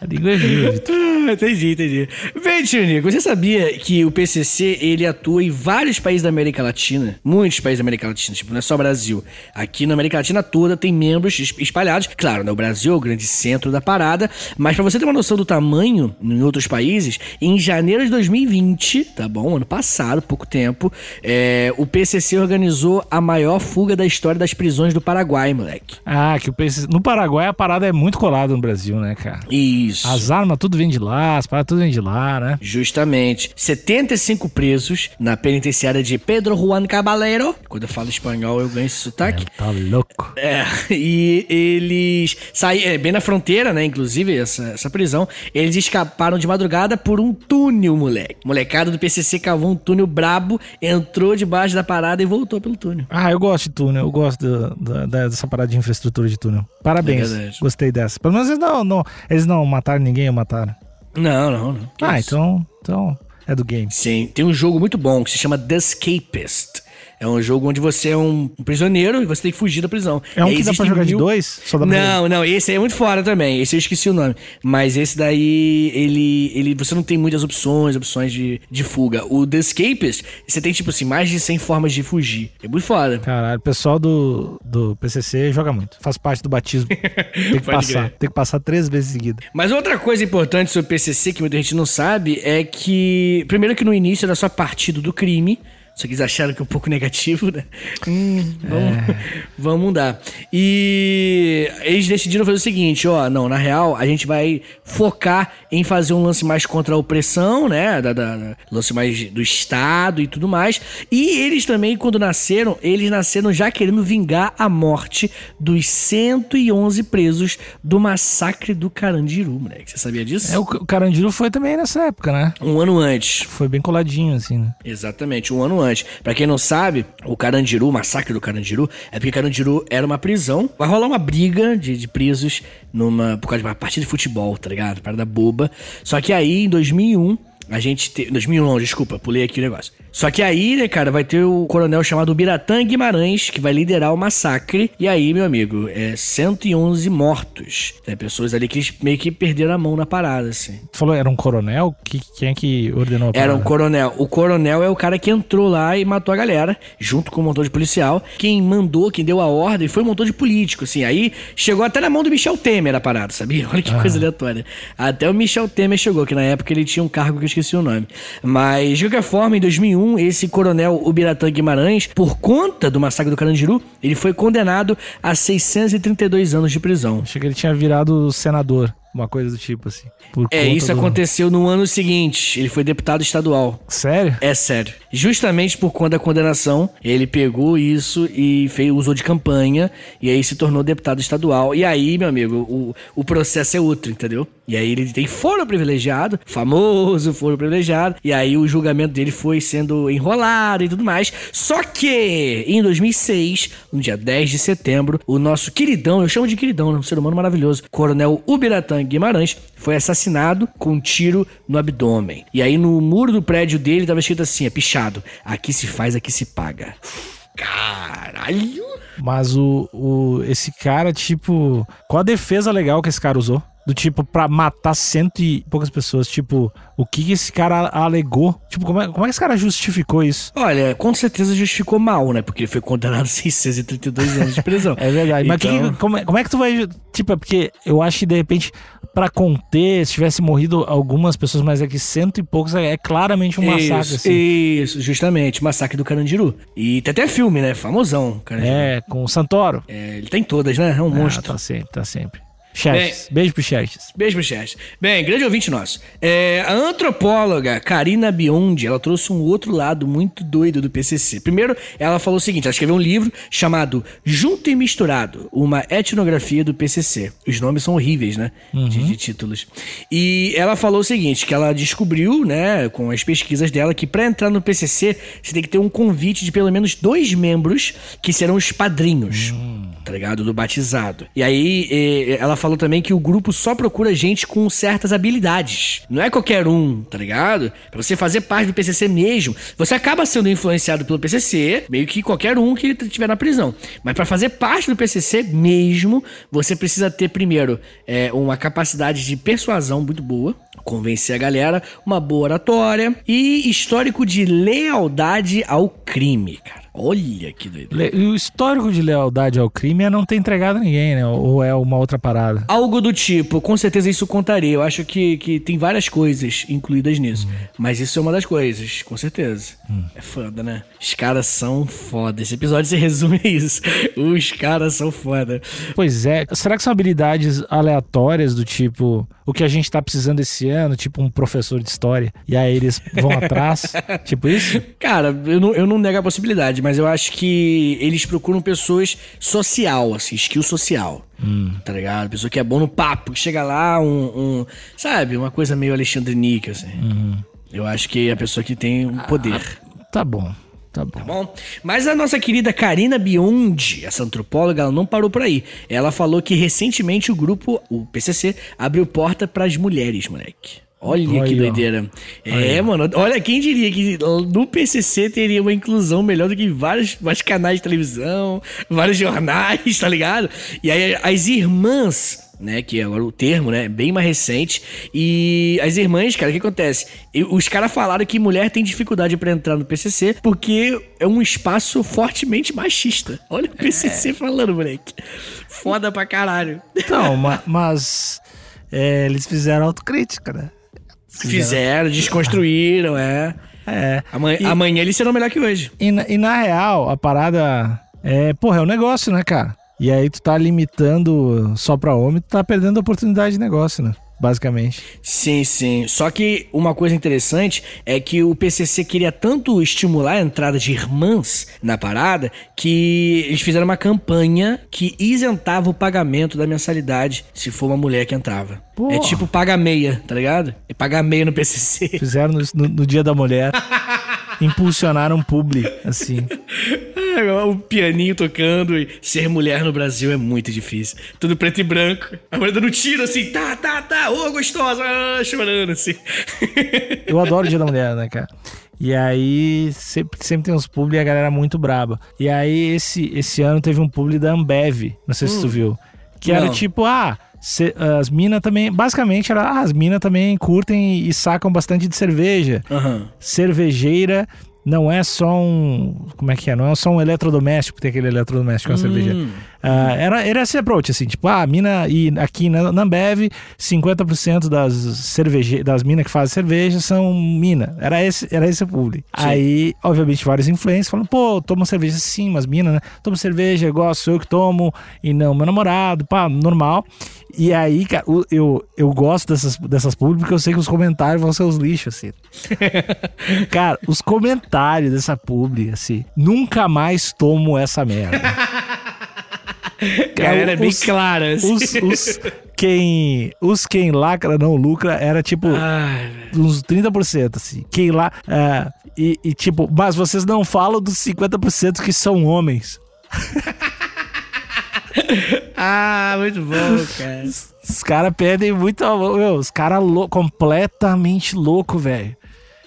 a língua é viva, Vitor. Ah, entendi, entendi. Bem, tio Nico, você sabia que o PCC ele atua em vários países da América Latina? Muitos países da América Latina, tipo, não é só Brasil. Aqui na América Latina toda tem membros es- espalhados. Claro, né, o Brasil é o grande centro da parada, mas pra você ter uma noção do tamanho em outros países, em janeiro de 2020, tá bom? Ano passado, pouco tempo, é, o PCC organizou a maior fuga da história das prisões do Paraguai, moleque. Ah, que o PCC... No Paraguai a parada é muito colada no Brasil, né, cara? Isso. As armas tudo vem de lá. as paradas tudo vem de lá, né? Justamente. 75 presos na penitenciária de Pedro Juan Caballero. Quando eu falo espanhol, eu ganho esse sotaque. Tá louco. É, e eles saíram, é, bem na fronteira, né? Inclusive, essa, essa prisão. Eles escaparam de madrugada por um túnel, moleque. Molecada do PCC cavou um túnel brabo, entrou debaixo da parada e voltou pelo túnel. Ah, eu gosto de túnel, eu gosto da- da- dessa parada de infraestrutura de túnel. Parabéns, É gostei dessa. Pelo menos eles não, não- eles não mataram ninguém ou mataram. Não, não, não. Que ah, isso? então, então é do game. Sim, tem um jogo muito bom que se chama The Escapist. É um jogo onde você é um um prisioneiro e você tem que fugir da prisão. É um que dá pra jogar de mil- dois? Só dá pra Não, não, esse aí é muito fora também. Esse eu esqueci o nome. Mas esse daí, ele. ele você não tem muitas opções, opções de, de fuga. O The Escapist, você tem, tipo assim, mais de 100 formas de fugir. É muito foda. Caralho, o pessoal do, do PCC joga muito. Faz parte do batismo. Tem que passar. crer. Tem que passar três vezes seguida. Mas outra coisa importante sobre o PCC que muita gente não sabe é que, primeiro que no início era só partido do crime, só que eles acharam que é um pouco negativo, né? Hum, vamos, vamos mudar. E eles decidiram fazer o seguinte, ó, não, na real, a gente vai focar em fazer um lance mais contra a opressão, né? Da, da- da- lance mais do Estado e tudo mais. E eles também, quando nasceram, eles nasceram já querendo vingar a morte dos 111 presos do massacre do Carandiru, moleque. Você sabia disso? É, o, Carandiru foi também nessa época, né? Um ano antes. Foi bem coladinho, assim, né? Exatamente, um ano antes. Pra quem não sabe, o Carandiru, o massacre do Carandiru, é porque Carandiru era uma prisão. Vai rolar uma briga de, de presos numa, por causa de uma partida de futebol, tá ligado? Parada boba. Só que aí, em 2001, a gente te... 2001 não, desculpa, pulei aqui o negócio. Só que aí, né, cara, vai ter o coronel chamado Biratã Guimarães, que vai liderar o massacre. E aí, meu amigo, é 111 mortos. Tem pessoas ali que meio que perderam a mão na parada, assim. Tu falou, era um coronel? Que, quem é que ordenou a Era um parada? coronel. O coronel é o cara que entrou lá e matou a galera, junto com o montão de policial. Quem mandou, quem deu a ordem foi um montão de político, assim. Aí chegou até na mão do Michel Temer a parada, sabia? Olha que coisa aleatória. Até o Michel Temer chegou, que na época ele tinha um cargo que eu esqueci o nome. Mas, de qualquer forma, em 2001, esse coronel Ubiratã Guimarães, por conta do massacre do Carandiru, ele foi condenado a 632 anos de prisão. Achei que ele tinha virado senador, uma coisa do tipo, assim. É, isso do- aconteceu no ano seguinte. Ele foi deputado estadual. Sério? É sério. Justamente por conta da condenação, ele pegou isso e fez, usou de campanha e aí se tornou deputado estadual. E aí, meu amigo, o, o processo é outro, entendeu? E aí ele tem foro privilegiado, famoso foro privilegiado. E aí o julgamento dele foi sendo enrolado e tudo mais. Só que em 2006, no dia 10 de setembro, o nosso queridão, eu chamo de queridão, né? um ser humano maravilhoso, Coronel Ubiratã Guimarães, foi assassinado com um tiro no abdômen. E aí no muro do prédio dele tava escrito assim, é pichado, aqui se faz, aqui se paga. Caralho! Mas o, o, esse cara, tipo. Qual a defesa legal que esse cara usou? Do tipo, pra matar cento e poucas pessoas. Tipo, o que, esse cara alegou? Tipo, como é, como é que esse cara justificou isso? Olha, com certeza justificou mal, né? Porque ele foi condenado a 632 anos de prisão. É verdade. Mas que Então- que- como, é, como é que tu vai. Tipo, é porque eu acho que de repente, pra conter, se tivesse morrido algumas pessoas, mas é que cento e poucos é, é claramente um massacre, isso, assim. Isso, justamente. Massacre do Carandiru. E tem até filme, né? Famosão. Carandiru. É, com o Santoro. É, ele tem todas, né? É um Ah, monstro. tá sempre, tá sempre. Chefes. Beijo pro Chefes. Beijo pro chat. Bem, grande ouvinte nosso. É, a antropóloga Karina Biondi, ela trouxe um outro lado muito doido do PCC. Primeiro, ela falou o seguinte, ela escreveu um livro chamado Junto e Misturado, uma etnografia do PCC. Os nomes são horríveis, né? De, de títulos. E ela falou o seguinte, que ela descobriu, né, com as pesquisas dela, que pra entrar no PCC, você tem que ter um convite de pelo menos dois membros que serão os padrinhos tá ligado? Do batizado. E aí, ela falou também que o grupo só procura gente com certas habilidades. Não é qualquer um, tá ligado? Pra você fazer parte do PCC mesmo, você acaba sendo influenciado pelo PCC, meio que qualquer um que estiver na prisão. Mas pra fazer parte do PCC mesmo, você precisa ter primeiro eh, uma capacidade de persuasão muito boa, convencer a galera, uma boa oratória e histórico de lealdade ao crime, cara. Olha que doido. Le- E o histórico de lealdade ao crime é não ter entregado ninguém, né? Ou é uma outra parada. Algo do tipo, com certeza isso contaria. Eu acho que, que tem várias coisas incluídas nisso. Mas isso é uma das coisas, com certeza. É foda, né? Os caras são foda. Esse episódio se resume a isso. Os caras são foda. Pois é. Será que são habilidades aleatórias do tipo o que a gente tá precisando esse ano, tipo um professor de história, e aí eles vão atrás? tipo isso? Cara, eu não, eu não nego a possibilidade, mas eu acho que eles procuram pessoas social, assim, skill social. Tá ligado? Pessoa que é bom no papo, que chega lá, um. um- sabe? Uma coisa meio Alexandre Nick, assim. Eu acho que é a pessoa que tem um poder. Tá bom. Tá bom. Tá bom? Mas a nossa querida Karina Biondi, essa antropóloga, ela não parou por aí. Ela falou que recentemente o grupo, o PCC, abriu porta pras mulheres, moleque. Olha Olha, que ó. doideira. É, mano, olha, quem diria que no PCC teria uma inclusão melhor do que vários, vários canais de televisão, vários jornais, tá ligado? E aí as irmãs né? Que agora o termo, né? É bem mais recente. E as irmãs, cara, o que acontece? Os caras falaram que mulher tem dificuldade pra entrar no PCC porque é um espaço fortemente machista. Olha o PCC falando, moleque. Foda pra caralho. Então, ma- mas é, eles fizeram autocrítica, né? Fizeram, desconstruíram, é. É. Amanhã, E- amanhã eles serão melhor que hoje. E na, e na real, a parada é, porra, é um negócio, né, cara? E aí tu tá limitando só pra homem, tu tá perdendo a oportunidade de negócio, né? Basicamente. Sim, sim. Só que uma coisa interessante é que o PCC queria tanto estimular a entrada de irmãs na parada que eles fizeram uma campanha que isentava o pagamento da mensalidade se for uma mulher que entrava. Porra. É tipo paga meia, tá ligado? É pagar meia no PCC. Fizeram no, no- no Dia da Mulher. impulsionaram publi, assim. o pianinho tocando e ser mulher no Brasil é muito difícil. Tudo preto e branco. A mulher dando tiro assim, tá, tá, tá, ô gostosa, ah, chorando assim. Eu adoro o Dia da Mulher, né, cara? E aí sempre, sempre tem uns publi e a galera muito braba. E aí esse, esse ano teve um publi da Ambev, não sei se tu viu. Que era Não. tipo, ah, cê- as minas também. Basicamente era, ah, as minas também curtem e sacam bastante de cerveja. Aham. Cervejeira não é só um. Como é que é? Não é só um eletrodoméstico, tem aquele eletrodoméstico na cerveja. Ah, era, era esse approach, assim, tipo, ah, a mina, e aqui na, na Ambev, 50% das cerveje, das minas que fazem cerveja são mina. Era esse, era esse o público. Aí, obviamente, vários influencers falam, pô, tomo cerveja sim, mas mina, né? Tomo cerveja, gosto, sou eu que tomo, e não meu namorado, pá, normal. E aí, cara, eu, eu gosto dessas, dessas públicas porque eu sei que os comentários vão ser os lixos, assim. Cara, os comentários dessa publi, assim, nunca mais tomo essa merda. Galera, é bem os- clara. assim. Os, os, quem, os quem lacra não lucra era tipo Ai, uns 30%, assim. Quem lá. é, e, e, tipo, mas vocês não falam dos 50% que são homens. ah, muito bom, cara. Os caras pedem muito. Meu, os caras lou- completamente louco, velho.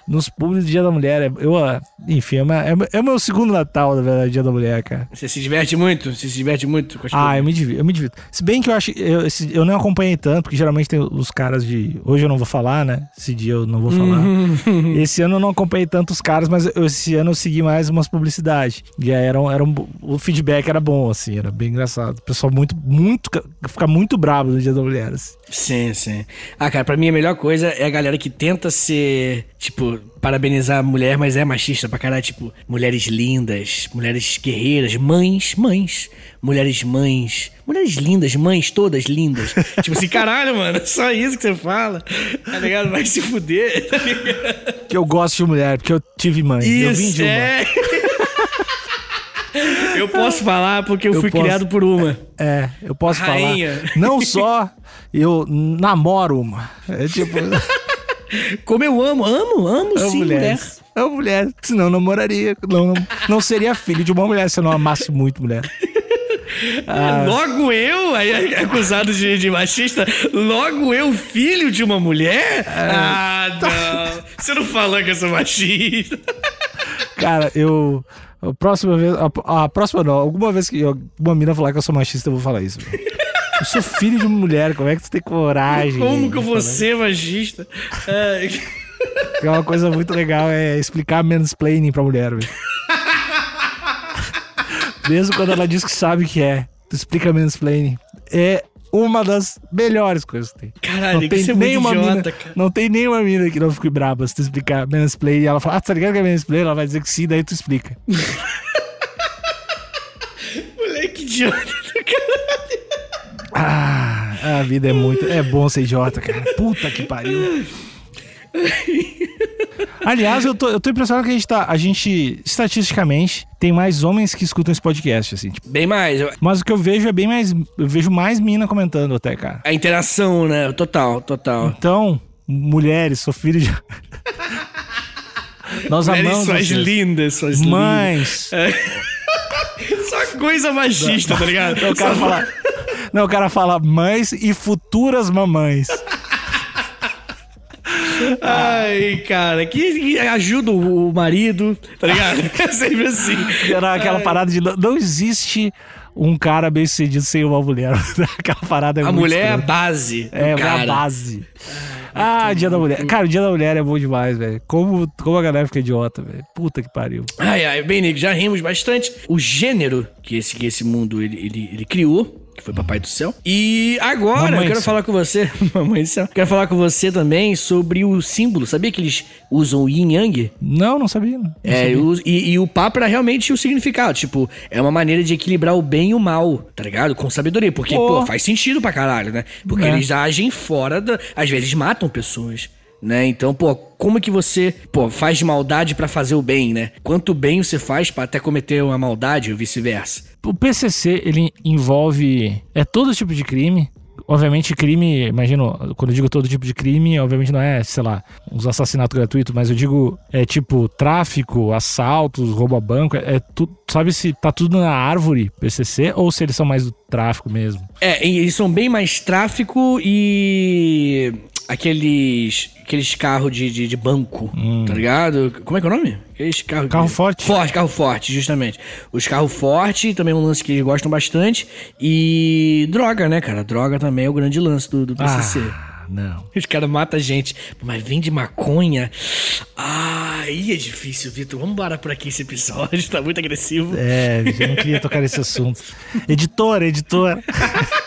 Nos públicos do Dia da Mulher. é- Eu, ah, enfim, é, uma- é, é o meu segundo Natal, na verdade, Dia da Mulher, cara. Você se diverte muito? Você se diverte muito com as Ah, eu me divirto, eu me divirto. Se bem que eu acho. Eu, eu não acompanhei tanto, porque geralmente tem os caras de. Hoje eu não vou falar, né? Esse dia eu não vou falar. Uhum. Esse ano eu não acompanhei tanto os caras, mas eu- esse ano eu segui mais umas publicidades. E aí era, um- era um- o feedback era bom, assim, era bem engraçado. O pessoal muito, muito. Fica muito bravo no Dia da Mulher, assim. Sim, sim. Ah, cara, pra mim a melhor coisa é a galera que tenta ser, tipo, parabenizar a mulher, mas é machista pra caralho. Tipo, mulheres lindas, mulheres guerreiras, mães, mães, mulheres mães, mulheres lindas, mães todas lindas. tipo assim, caralho, mano, só isso que você fala. Tá ligado? Vai se fuder. Tá ligado? Que eu gosto de mulher, porque eu tive mãe. eu vim Isso, de uma. é. Eu posso falar porque eu, Eu fui posso. criado por uma. É, eu posso falar. Não só eu namoro uma. É tipo. Como eu amo, amo, amo Amo sim, mulher. mulheres. Amo mulher. Senão eu namoraria. Não, não, não seria filho de uma mulher se eu não amasse muito mulher. Ah. Logo eu, aí é acusado de, de machista, logo eu, filho de uma mulher? Ah, não. Você não falou que eu sou machista. Cara, eu. A próxima vez. A, a próxima não. Alguma vez que eu- uma mina falar que eu sou machista, eu vou falar isso. velho. Eu sou filho de uma mulher, como é que tu tem coragem? Como que eu de vou falar ser machista? É? Porque uma coisa muito legal é explicar mansplaining pra mulher, velho. Mesmo quando ela diz que sabe que é. Tu explica mansplaining. É uma das melhores coisas que tem. Caralho, não tem isso é nenhuma idiota, mina, cara. Não tem nenhuma mina que não fique braba se tu explicar mansplaining. Ela fala, ah, tá ligado que é mansplaining? Ela vai dizer que sim, daí tu explica. Moleque idiota. Ah, a vida é muito. É bom ser idiota, cara. Puta que pariu. Aliás, eu tô, eu tô impressionado que a gente tá. A gente, estatisticamente, tem mais homens que escutam esse podcast, assim. tipo, Bem mais. eu- mas o que eu vejo é bem mais. Eu vejo mais mina comentando até, cara. A interação, né? Total, total. Então, mulheres, sou filho de. Nós amamos suas vocês. lindas, suas Mães. lindas. Só coisa machista, tá ligado? O cara Só- fala. Não, o cara fala mães e futuras mamães. Ai, cara, que, que ajuda o marido, tá ligado? É sempre assim. Era aquela parada de. Não, não existe um cara bem sucedido sem uma mulher. Aquela parada é A mulher é a base. É, é cara. a base. Ah, dia da mulher. Cara, o dia da mulher é bom demais, velho. Como, como a galera fica idiota, velho. Puta que pariu. Ai, ai, bem, já rimos bastante. O gênero que esse, que esse mundo ele, ele, ele criou, que foi Papai do Céu. E agora Mamãe eu quero falar com você, Mamãe do Céu, quero falar com você também sobre o símbolo. Sabia que eles usam o yin yang? Não, não sabia. Não É, sabia. o- e, e o papo era realmente o significado. Tipo, é uma maneira de equilibrar o bem e o mal, tá ligado? Com sabedoria. Porque, Pô. pô, faz sentido pra caralho, né? Porque É. eles agem fora da. Às vezes matam pessoas. Né? Então, pô, como que você, pô, faz de maldade pra fazer o bem, né? Quanto bem você faz pra até cometer uma maldade ou vice-versa? O PCC, ele envolve. É todo tipo de crime. Obviamente, crime, imagino, quando eu digo todo tipo de crime, obviamente não é, sei lá, uns assassinatos gratuitos, mas eu digo, é tipo tráfico, assaltos, roubo a banco, é, é tu, sabe se tá tudo na árvore PCC ou se eles são mais do tráfico mesmo? É, eles são bem mais tráfico e. aqueles. aqueles carros de, de, de banco, tá ligado? Como é que é o nome? Aqueles carros. Hum. Carro forte. Forte, carro forte, justamente. Os carros fortes também é um lance que eles gostam bastante. E droga, né, cara? Droga também é o grande lance do, do PCC. Ah, não. Os caras matam a gente, mas vende maconha. Ah, aí é difícil, Vitor. Vamos embora por aqui esse episódio, tá muito agressivo. É, eu não queria tocar nesse assunto. Editor, editor.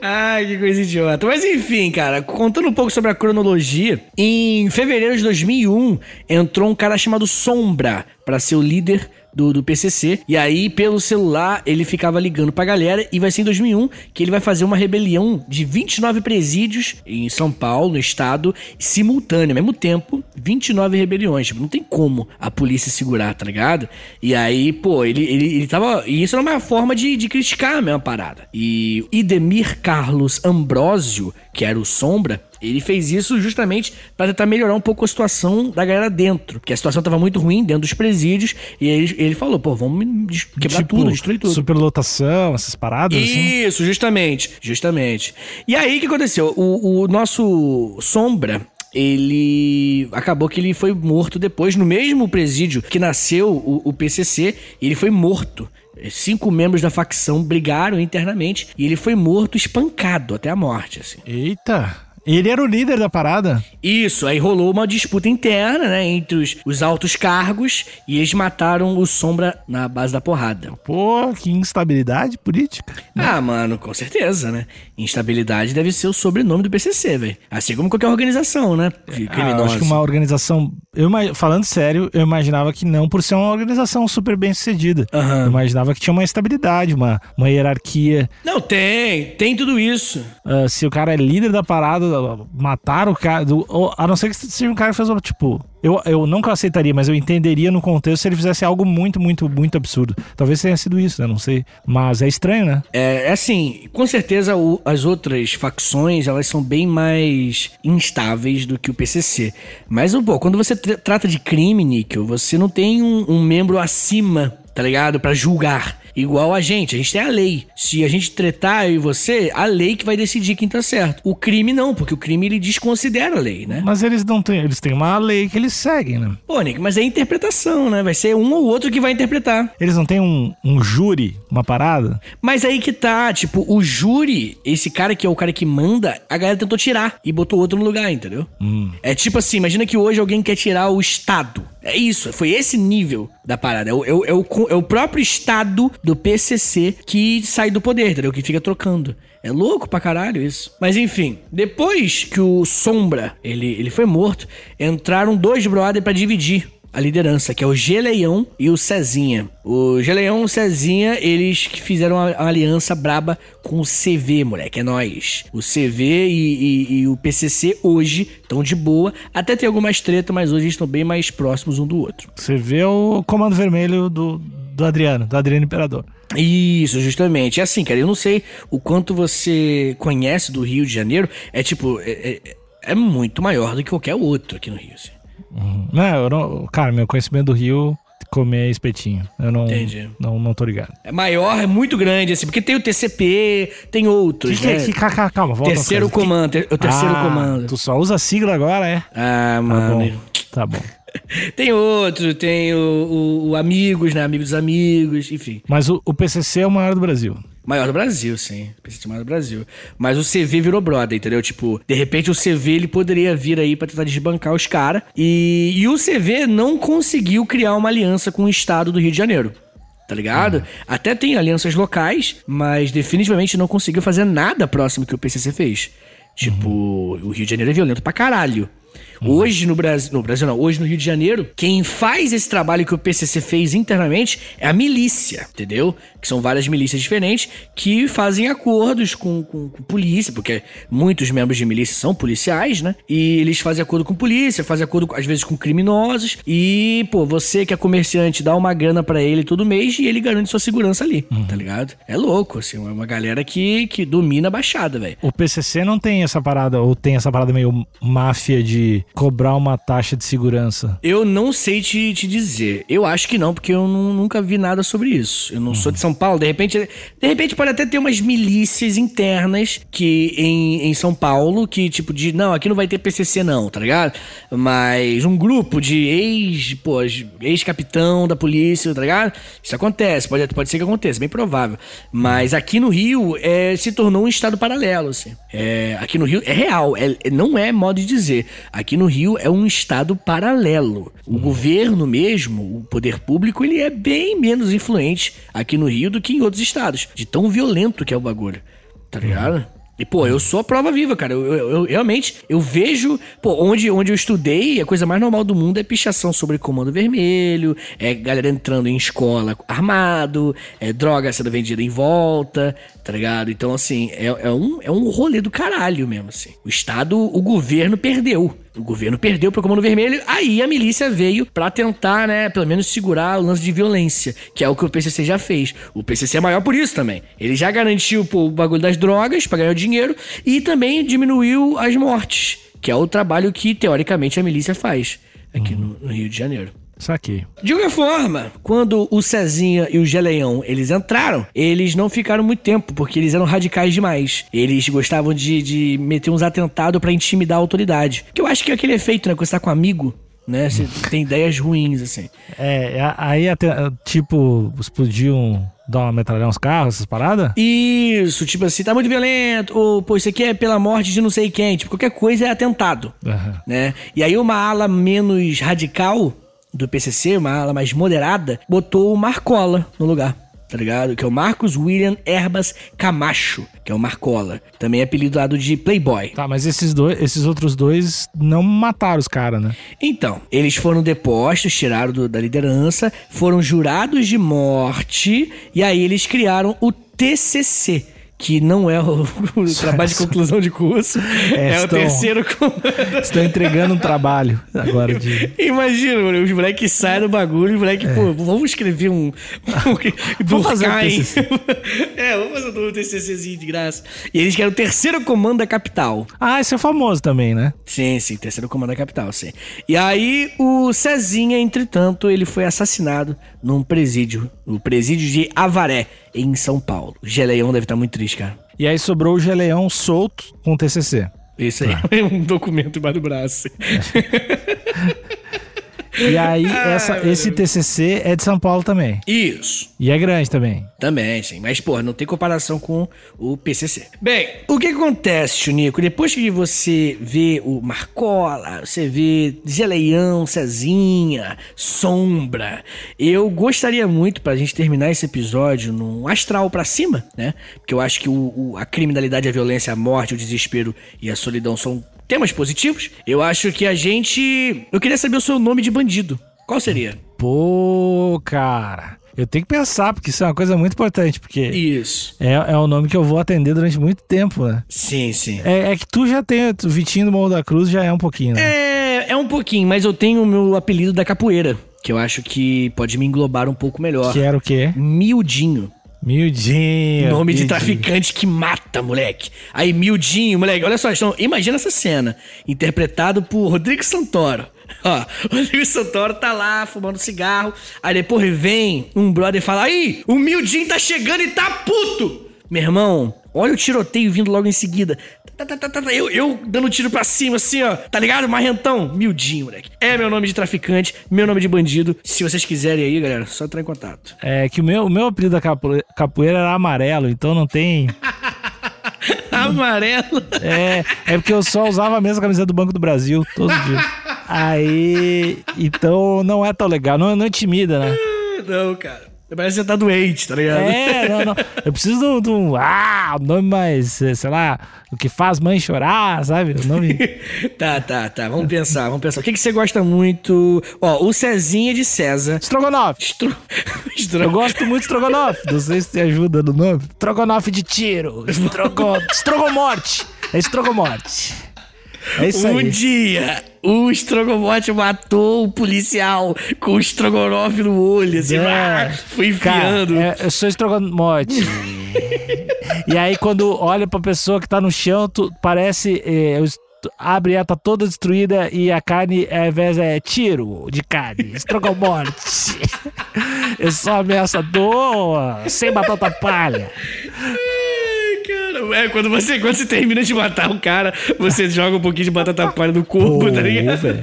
Ai, que coisa idiota. Mas enfim, cara, contando um pouco sobre a cronologia, em fevereiro de 2001 entrou um cara chamado Sombra pra ser o líder do, do PCC. E aí, pelo celular, ele ficava ligando pra galera. E vai ser em 2001 que ele vai fazer uma rebelião de 29 presídios em São Paulo, no estado, simultâneo, ao mesmo tempo, 29 rebeliões. Tipo, não tem como a polícia segurar, tá ligado? E aí, pô, ele, ele, ele tava. E isso era uma forma de, de criticar a mesma parada. E Idemir Carlos Ambrósio, que era o Sombra, ele fez isso justamente pra tentar melhorar um pouco a situação da galera dentro. Porque a situação tava muito ruim dentro dos presídios. E ele, ele falou, pô, vamos quebrar tipo, tudo, destruir tudo. superlotação, essas paradas assim. Isso, justamente, justamente. E aí o que aconteceu? O, o nosso Sombra, ele acabou que ele foi morto depois no mesmo presídio que nasceu o, o PCC, ele foi morto. Cinco membros da facção brigaram internamente e ele foi morto, espancado até a morte, assim. Eita. Ele era o líder da parada? Isso, aí rolou uma disputa interna, né, entre os, os altos cargos e eles mataram o Sombra na base da porrada. Pô, que instabilidade política. Ah, mano, com certeza, né? Instabilidade deve ser o sobrenome do PCC, velho. Assim como qualquer organização, né? De Ah, eu acho que uma organização. Eu, falando sério, eu imaginava que não por ser uma organização super bem sucedida. Aham. Eu imaginava que tinha uma estabilidade, uma, uma hierarquia. Não, tem. Tem tudo isso. Ah, se o cara é líder da parada, matar o cara. do- ou- a não ser que seja um cara que fez tipo. Eu, eu nunca aceitaria, mas eu entenderia no contexto se ele fizesse algo muito, muito, muito absurdo. Talvez tenha sido isso, né? Não sei. Mas é estranho, né? É, é assim, com certeza o- as outras facções, elas são bem mais instáveis do que o PCC. Mas, pô, quando você tra- trata de crime, Níquel, você não tem um, um membro acima, tá ligado? Pra julgar. Igual a gente, a gente tem a lei. Se a gente tretar eu e você, a lei que vai decidir quem tá certo. O crime não, porque o crime ele desconsidera a lei, né? Mas eles não têm. Eles têm uma lei que eles seguem, né? Pô, Nick, mas é interpretação, né? Vai ser um ou outro que vai interpretar. Eles não têm um, um júri, uma parada? Mas aí que tá, tipo, o júri, esse cara que é o cara que manda, a galera tentou tirar e botou outro no lugar, entendeu? É tipo assim, imagina que hoje alguém quer tirar o Estado. É isso, foi esse nível da parada. É o, é o, é o, é o próprio estado do PCC que sai do poder, entendeu? Que fica trocando. É louco pra caralho isso. Mas enfim, depois que o Sombra, ele, ele foi morto, entraram dois brother para dividir a liderança, que é o Geleião e o Cezinha. O Geleião e o Cezinha, eles que fizeram uma, uma aliança braba com o CV, moleque, é nós. O CV e, e, e o PCC hoje estão de boa, até tem algumas treta, mas hoje estão bem mais próximos um do outro. Você vê o comando vermelho do, do Adriano, do Adriano Imperador. Isso, justamente. É assim, cara, eu não sei o quanto você conhece do Rio de Janeiro. É tipo, é, é, é muito maior do que qualquer outro aqui no Rio. Assim. Uhum. Não, eu não, cara, meu conhecimento do Rio comer espetinho. Eu não, Entendi. não, não tô ligado. É maior, é muito grande, assim, porque tem o TCP, tem outros, que, né? Que, que, calma, volta Terceiro comando, que... o terceiro ah, comando. Tu só usa sigla agora, é? Ah, mano. Tá bom. Tá bom. tem outro, tem o, o, o, Amigos, né? Amigos dos Amigos, enfim. Mas o, o PCC é o maior do Brasil. Maior do Brasil, sim. PCC maior do Brasil. Mas o CV virou brother, entendeu? Tipo, de repente o CV ele poderia vir aí para tentar desbancar os caras. E, e o CV não conseguiu criar uma aliança com o estado do Rio de Janeiro tá ligado? Uhum. Até tem alianças locais, mas definitivamente não conseguiu fazer nada próximo que o PCC fez. Tipo, uhum. o Rio de Janeiro é violento pra caralho. Hoje no Brasil, no Brasil não, hoje no Rio de Janeiro, quem faz esse trabalho que o PCC fez internamente é a milícia, entendeu? Que são várias milícias diferentes que fazem acordos com, com, com polícia, porque muitos membros de milícia são policiais, né? E eles fazem acordo com polícia, fazem acordo às vezes com criminosos e, pô, você que é comerciante dá uma grana para ele todo mês e ele garante sua segurança ali, uhum. tá ligado? É louco, assim, é uma galera que, que domina a baixada, velho. O PCC não tem essa parada, ou tem essa parada meio máfia de cobrar uma taxa de segurança? Eu não sei te, te dizer. Eu acho que não, porque eu não, nunca vi nada sobre isso. Eu não uhum. sou de São Paulo. De repente, de repente pode até ter umas milícias internas que em, em São Paulo que, tipo, de não, aqui não vai ter PCC não, tá ligado? Mas um grupo de ex, pô, ex-capitão da polícia, tá ligado? Isso acontece, pode, pode ser que aconteça, bem provável. Mas aqui no Rio é, se tornou um estado paralelo, assim. É, aqui no Rio é real, é, não é modo de dizer. Aqui no Rio é um estado paralelo. O governo mesmo, o poder público, ele é bem menos influente aqui no Rio do que em outros estados. De tão violento que é o bagulho. Tá ligado? E, pô, eu sou a prova viva, cara. Eu, eu, eu, realmente, eu vejo, pô, onde, onde eu estudei, a coisa mais normal do mundo é pichação sobre comando vermelho, é galera entrando em escola armado, é droga sendo vendida em volta, tá ligado? Então, assim, é, é, um, é um rolê do caralho mesmo, assim. O Estado, o governo perdeu. O governo perdeu pro Comando Vermelho, aí a milícia veio para tentar, né, pelo menos segurar o lance de violência, que é o que o PCC já fez. O PCC é maior por isso também. Ele já garantiu pô, o bagulho das drogas para ganhar dinheiro e também diminuiu as mortes, que é o trabalho que teoricamente a milícia faz aqui uhum. no, no Rio de Janeiro. Saquei. De qualquer forma, quando o Cezinha e o Geleão eles entraram, eles não ficaram muito tempo, porque eles eram radicais demais. Eles gostavam de, de meter uns atentados para intimidar a autoridade. Que eu acho que é aquele efeito, né? Quando você tá com um amigo, né? Você tem ideias ruins, assim. É, aí até, tipo, explodiam dar uma metralhar uns carros, essas paradas? Isso, tipo assim, tá muito violento, ou, pô, isso aqui é pela morte de não sei quem, tipo, qualquer coisa é atentado, uhum. né? E aí uma ala menos radical do PCC, uma ala mais moderada, botou o Marcola no lugar tá ligado? Que é o Marcos William Erbas Camacho, que é o Marcola. Também é apelidado de Playboy. Tá, mas esses dois, esses outros dois não mataram os caras, né? Então, eles foram depostos, tiraram do, da liderança, foram jurados de morte, e aí eles criaram o TCC, que não é o, o trabalho de conclusão de curso, é, é estão, o terceiro comando. Estão entregando um trabalho agora de. Imagina, mano, os moleques saem do bagulho, os moleques, é. pô, vamos escrever um. um vamos fazer um TCC. é, vamos fazer um TCCzinho de graça. E eles querem o terceiro comando da capital. Ah, esse é famoso também, né? Sim, sim, terceiro comando da capital, sim. E aí o Cezinha, entretanto, ele foi assassinado num presídio, no presídio de Avaré em São Paulo. O Geleão deve estar muito triste, cara. E aí sobrou o Geleão solto com o TCC. Isso aí, é um documento embaixo do braço. E aí, essa, esse TCC é de São Paulo também. Isso. E é grande também. Também, sim. Mas, pô, não tem comparação com o PCC. Bem, o que acontece, Chunico? Depois que você vê o Marcola, você vê Geleião, Cezinha, Sombra, eu gostaria muito, pra gente terminar esse episódio num astral pra cima, né? Porque eu acho que o, o- a criminalidade, a violência, a morte, o desespero e a solidão são temas positivos. Eu acho que a gente... Eu queria saber o seu nome de bandido. Qual seria? Pô, cara. Eu tenho que pensar, porque isso é uma coisa muito importante, porque Isso. é, é o nome que eu vou atender durante muito tempo, né? Sim, sim. É, é que tu já tem, o Vitinho do Morro da Cruz já é um pouquinho, né? É, é um pouquinho, mas eu tenho o meu apelido da capoeira, que eu acho que pode me englobar um pouco melhor. Que era o quê? Miudinho. Mildinho. Nome de traficante que mata, moleque. Aí, Mildinho, moleque, olha só, então, imagina essa cena. Interpretado por Rodrigo Santoro. Ó, Rodrigo Santoro tá lá fumando cigarro. Aí depois vem um brother e fala: Aí, o Mildinho tá chegando e tá puto. Meu irmão, olha o tiroteio vindo logo em seguida. Tá, tá, tá, Eu, eu dando tiro pra cima, assim, ó. Tá ligado? Marrentão. Mildinho, moleque. É meu nome de traficante, meu nome de bandido. Se vocês quiserem aí, galera, só entrar em contato. É que o meu, o meu apelido da capo- capoeira era amarelo, então não tem. Amarelo. É, é porque eu só usava a mesma camiseta do Banco do Brasil todos os dias. Aí. Então não é tão legal, não, não intimida, né? Não, cara. Parece que você tá doente, tá ligado? É, não, não. Eu preciso de um, Ah, nome mais, eh, sei lá, o que faz mãe chorar, sabe? O nome. tá, tá, tá. Vamos pensar, vamos pensar. O que, que você gosta muito? Ó, o Cezinha de César. Strogonoff. Estro... Estro... Eu gosto muito de Strogonoff. Não sei se te ajuda no nome. Strogonoff de tiro. Strogo... Strogomorte. É Strogomorte. É isso Um aí. dia, o Strogomote matou o policial com o Strogonoff no olho, assim, É. ah, foi enfiando. Cara, é, eu sou estrogonofe. e aí, quando olha pra pessoa que tá no chão, tu, parece. É, abre ela, tá toda destruída e a carne, ao invés é tiro de carne. Estrogonofe. eu sou ameaçador, sem batata palha. Cara, é, quando você, quando você termina de matar o cara, você joga um pouquinho de batata palha no corpo, Pô, tá ligado? velho.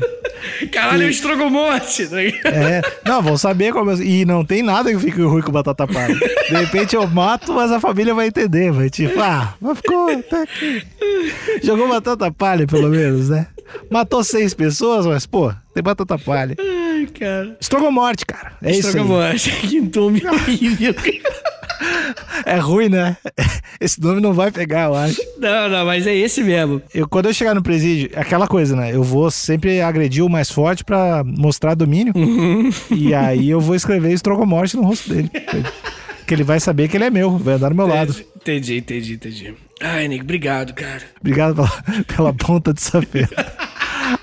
Caralho, é o Strogomote, tá ligado? É, não, vão saber como eu... E não tem nada que fique ruim com batata palha. De repente eu mato, mas a família vai entender. Vai tipo, ah, mas ficou até aqui. Jogou batata palha, pelo menos, né? Matou seis pessoas, mas, pô, tem batata palha. Ai, cara. Estrogomorte, cara. É isso aí. Strogomote, que nome horrível. É ruim, né? Esse nome não vai pegar, eu acho. Não, não, mas é esse mesmo. Eu, quando eu chegar no presídio, é aquela coisa, né? Eu vou sempre agredir o mais forte pra mostrar domínio. E aí eu vou escrever Estrogomorte no rosto dele. Que ele vai saber que ele é meu, vai andar do meu lado. Entendi, entendi, entendi. Ai, Nick, obrigado, cara. Obrigado pela, pela ponta de safena.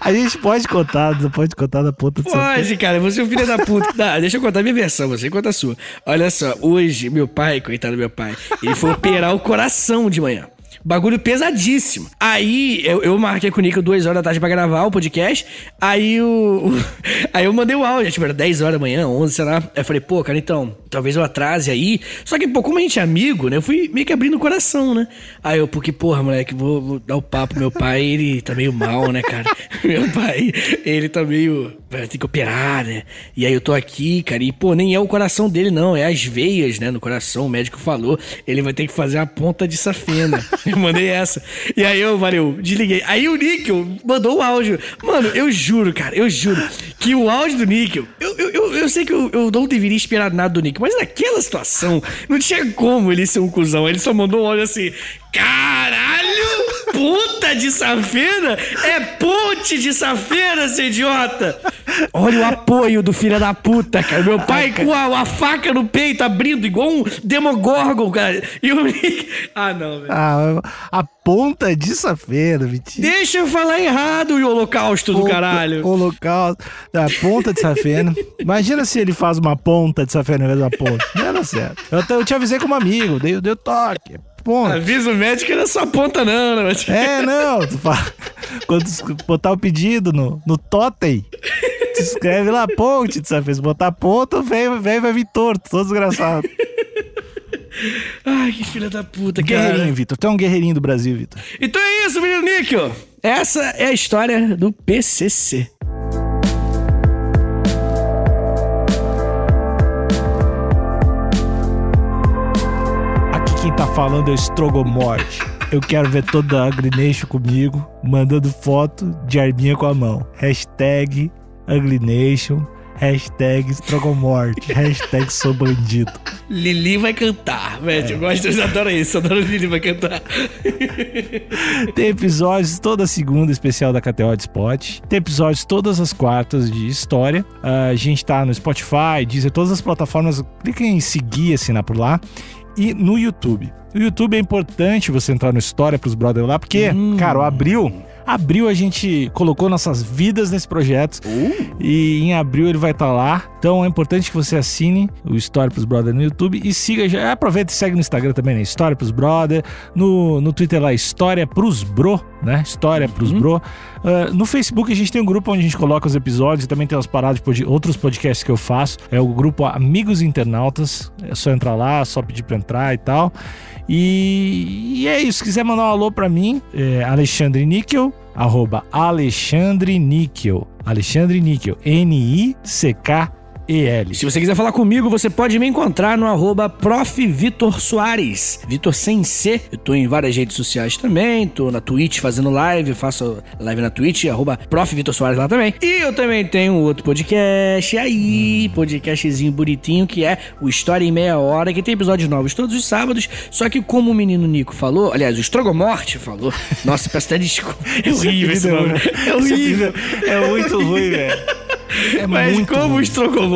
A gente pode contar, pode contar da ponta de safena. Pode, cara, você é um filho da puta. Não, deixa eu contar a minha versão, você conta a sua. Olha só, hoje, meu pai, coitado do meu pai, ele foi operar o coração de manhã. Bagulho pesadíssimo. Aí eu, eu marquei com o Nico duas horas da tarde pra gravar o podcast. Aí o. aí eu mandei o áudio, tipo, era 10 horas da manhã, 11, sei lá. Aí eu falei, pô, cara, então, talvez eu atrase aí. Só que, pô, como a gente é amigo, né? Eu fui meio que abrindo o coração, né? Aí eu, porque, porra, moleque, vou, vou dar o papo. Meu pai, ele tá meio mal, né, cara? Meu pai, ele tá meio. Vai ter que operar, né? E aí eu tô aqui, cara, e, pô, nem é o coração dele, não. É as veias, né, no coração. O médico falou. Ele vai ter que fazer a ponta de safena. Eu mandei essa. E aí eu, valeu, desliguei. Aí o Níquel mandou o áudio. Mano, eu juro, cara, eu juro que o áudio do Níquel. Eu, eu, eu, eu sei que eu, eu não deveria esperar nada do Níquel, mas naquela situação não tinha como ele ser um cuzão. Ele só mandou um áudio assim: caralho! Puta de safena? É ponte de safena, seu idiota! Olha o apoio do filho da puta, cara. Meu pai com a, a faca no peito, abrindo, igual um Demogorgon, cara. E o Nick. Ah, não, velho. Ah, a ponta de safena, Vitinho. Deixa eu falar errado, o holocausto do Ponta- caralho. Holocausto. A ponta de safena. Imagina se ele faz uma ponta de safena ao invés uma ponta. Não era certo. Eu, até- eu te avisei como amigo, dei o toque. Ponta. Avisa o médico que não é só ponta, não, né? É, não. Tu fala, quando tu botar o pedido no, no totem, tu escreve lá ponte de safena. Se botar ponta, o velho velho vai vir torto, todo desgraçado. Ai, que filha da puta, Guerreirinho. Vitor. Tu é um guerreirinho do Brasil, Vitor. Então é isso, menino Níquel. Essa é a história do PCC. Falando estrogomorte. Eu quero ver toda a Ugly Nation comigo, mandando foto de arminha com a mão. Hashtag Ugly Nation. Hashtag Estrogomorte. hashtag sou bandido. Lili vai cantar, velho. Eu gosto, eu adoro isso. Eu adoro Lili vai cantar. Tem episódios toda segunda especial da KTO de Spot. Tem episódios todas as quartas de história. Uh, a gente tá no Spotify, Deezer, todas as plataformas. Clica em seguir, assinar por lá. E no YouTube. No YouTube é importante você entrar no História pros Brothers lá, porque, Hum. cara, o Abril. Abril a gente colocou nossas vidas nesse projeto. E em abril ele vai estar lá. Então é importante que você assine o História pros Brother no YouTube e siga já. Aproveita e segue no Instagram também, né? História pros Brother. No, no Twitter lá, História pros Bro, né? História pros Bro. Ah, no Facebook a gente tem um grupo onde a gente coloca os episódios e também tem umas paradas de outros podcasts que eu faço. É o grupo Amigos Internautas. É só entrar lá, só pedir pra entrar e tal. E, e é isso. Se quiser mandar um alô pra mim, é Alexandre Níquel, arroba Alexandre Níquel. Alexandre Níquel. Se você quiser falar comigo, você pode me encontrar no arroba prof. Vitor Soares. Vitor sem C. Eu tô em várias redes sociais também. Tô na Twitch fazendo live. Faço live na Twitch, arroba prof. Vitor Soares lá também. E eu também tenho um outro podcast aí, podcastzinho bonitinho, que é o História em Meia Hora, que tem episódios novos todos os sábados. Só que como o menino Nico falou, aliás, o Estrogomorte falou. Nossa, peço até desculpa. É horrível esse nome. É horrível. É muito ruim, velho. É Mas como o ruim.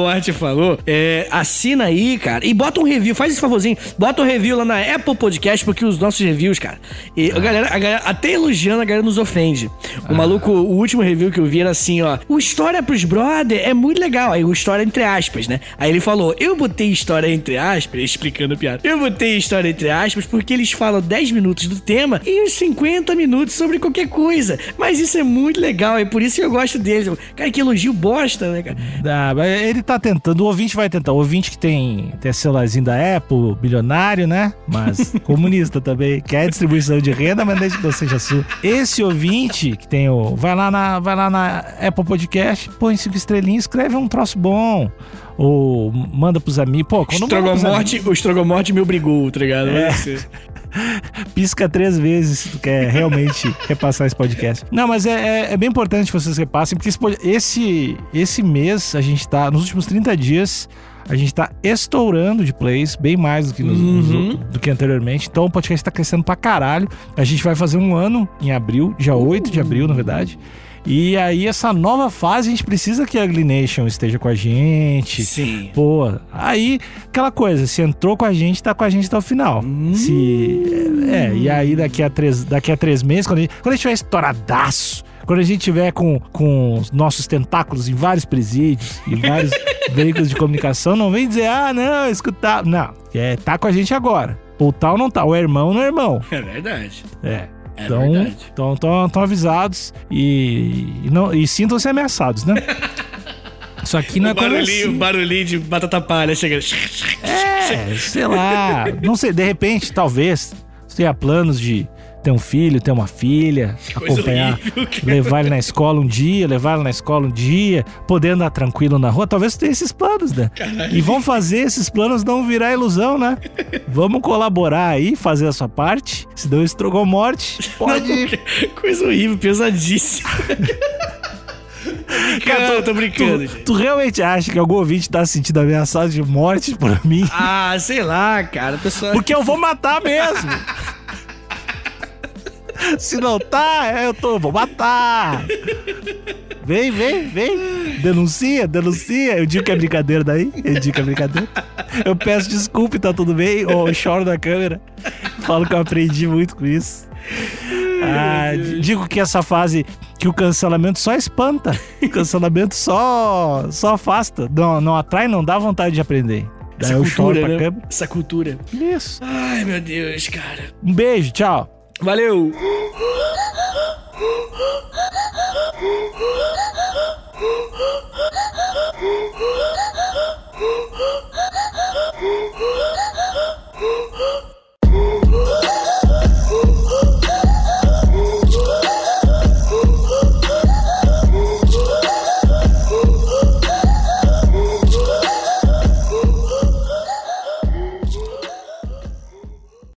Strogomorte falou, é, assina aí, cara, e bota um review, faz esse favorzinho, bota um review lá na Apple Podcast, porque os nossos reviews, cara, e a, galera, a galera, até elogiando, a galera nos ofende. O maluco, o último review que eu vi era assim, ó, o História pros Brother é muito legal, aí o História entre aspas, né? Aí ele falou, eu botei História entre aspas, explicando a piada, eu botei História entre aspas porque eles falam 10 minutos do tema e uns 50 minutos sobre qualquer coisa, mas isso é muito legal, é por isso que eu gosto deles. Cara, que elogio bosta, né, cara? Ah, mas ele tá tentando, o ouvinte vai tentar. O ouvinte que tem, tem celularzinho da Apple, bilionário, né? Mas comunista também. Quer distribuição de renda, mas desde que não seja sua. Esse ouvinte que tem o. Vai lá na, vai lá na Apple Podcast, põe cinco estrelinhas, escreve um troço bom. Ou manda pros amigos. Pô, quando manda pros Strogomorte, o Strogomorte me obrigou, tá ligado? É. Pisca três vezes se tu quer realmente repassar esse podcast. Não, mas é, é- é bem importante que vocês repassem, porque esse, esse, esse mês a gente tá, nos últimos 30 dias, a gente tá estourando de plays, bem mais do que, nos- nos Uhum. outros- do que anteriormente. Então o podcast tá crescendo pra caralho. A gente vai fazer um ano em abril, dia 8 de abril, na verdade. E aí, essa nova fase, a gente precisa que a Ugly Nation esteja com a gente. Sim. Pô, aí, aquela coisa, se entrou com a gente, tá com a gente até o final. Se. É, e aí daqui a três, daqui a três meses, quando a gente, quando a gente tiver estouradaço, quando a gente tiver com, com os nossos tentáculos em vários presídios e vários veículos de comunicação, não vem dizer, ah, não, escutar. Não, é, tá com a gente agora. Ou tá ou não tá, ou é irmão ou não é irmão. É verdade. É. É Então, verdade. então, então, então avisados e, e, não, e sintam-se ameaçados, né? Isso aqui não é barulhinho, assim. barulhinho de batata palha chegando. É, sei lá. Não sei, de repente, talvez, você tenha planos de ter um filho, ter uma filha, Coisa acompanhar, horrível, levar ele na escola um dia, levar ele na escola um dia, poder andar tranquilo na rua. Talvez você tenha esses planos, né? E vão fazer esses planos não virar ilusão, né? Vamos colaborar aí, fazer a sua parte. Se deu estrogou morte, pode. Coisa horrível, pesadíssima. Cara, tô, tô brincando, tu, tu realmente acha que algum ouvinte tá se sentindo ameaçado de morte por mim? Ah, sei lá, cara. Pessoal... Porque eu vou matar mesmo. Se não tá, é, eu tô, vou matar. Vem, vem, vem. Denuncia, denuncia. Eu digo que é brincadeira daí. Eu digo que é brincadeira. Eu peço desculpa tá tudo bem. Ou eu choro na câmera. Falo que eu aprendi muito com isso. Ah, digo que essa fase que o cancelamento só espanta. O cancelamento só, só afasta. Não, não atrai, não dá vontade de aprender. Daí Essa cultura, né? câmera. Essa cultura. Isso. Ai, meu Deus, cara. Um beijo, tchau. Valeu!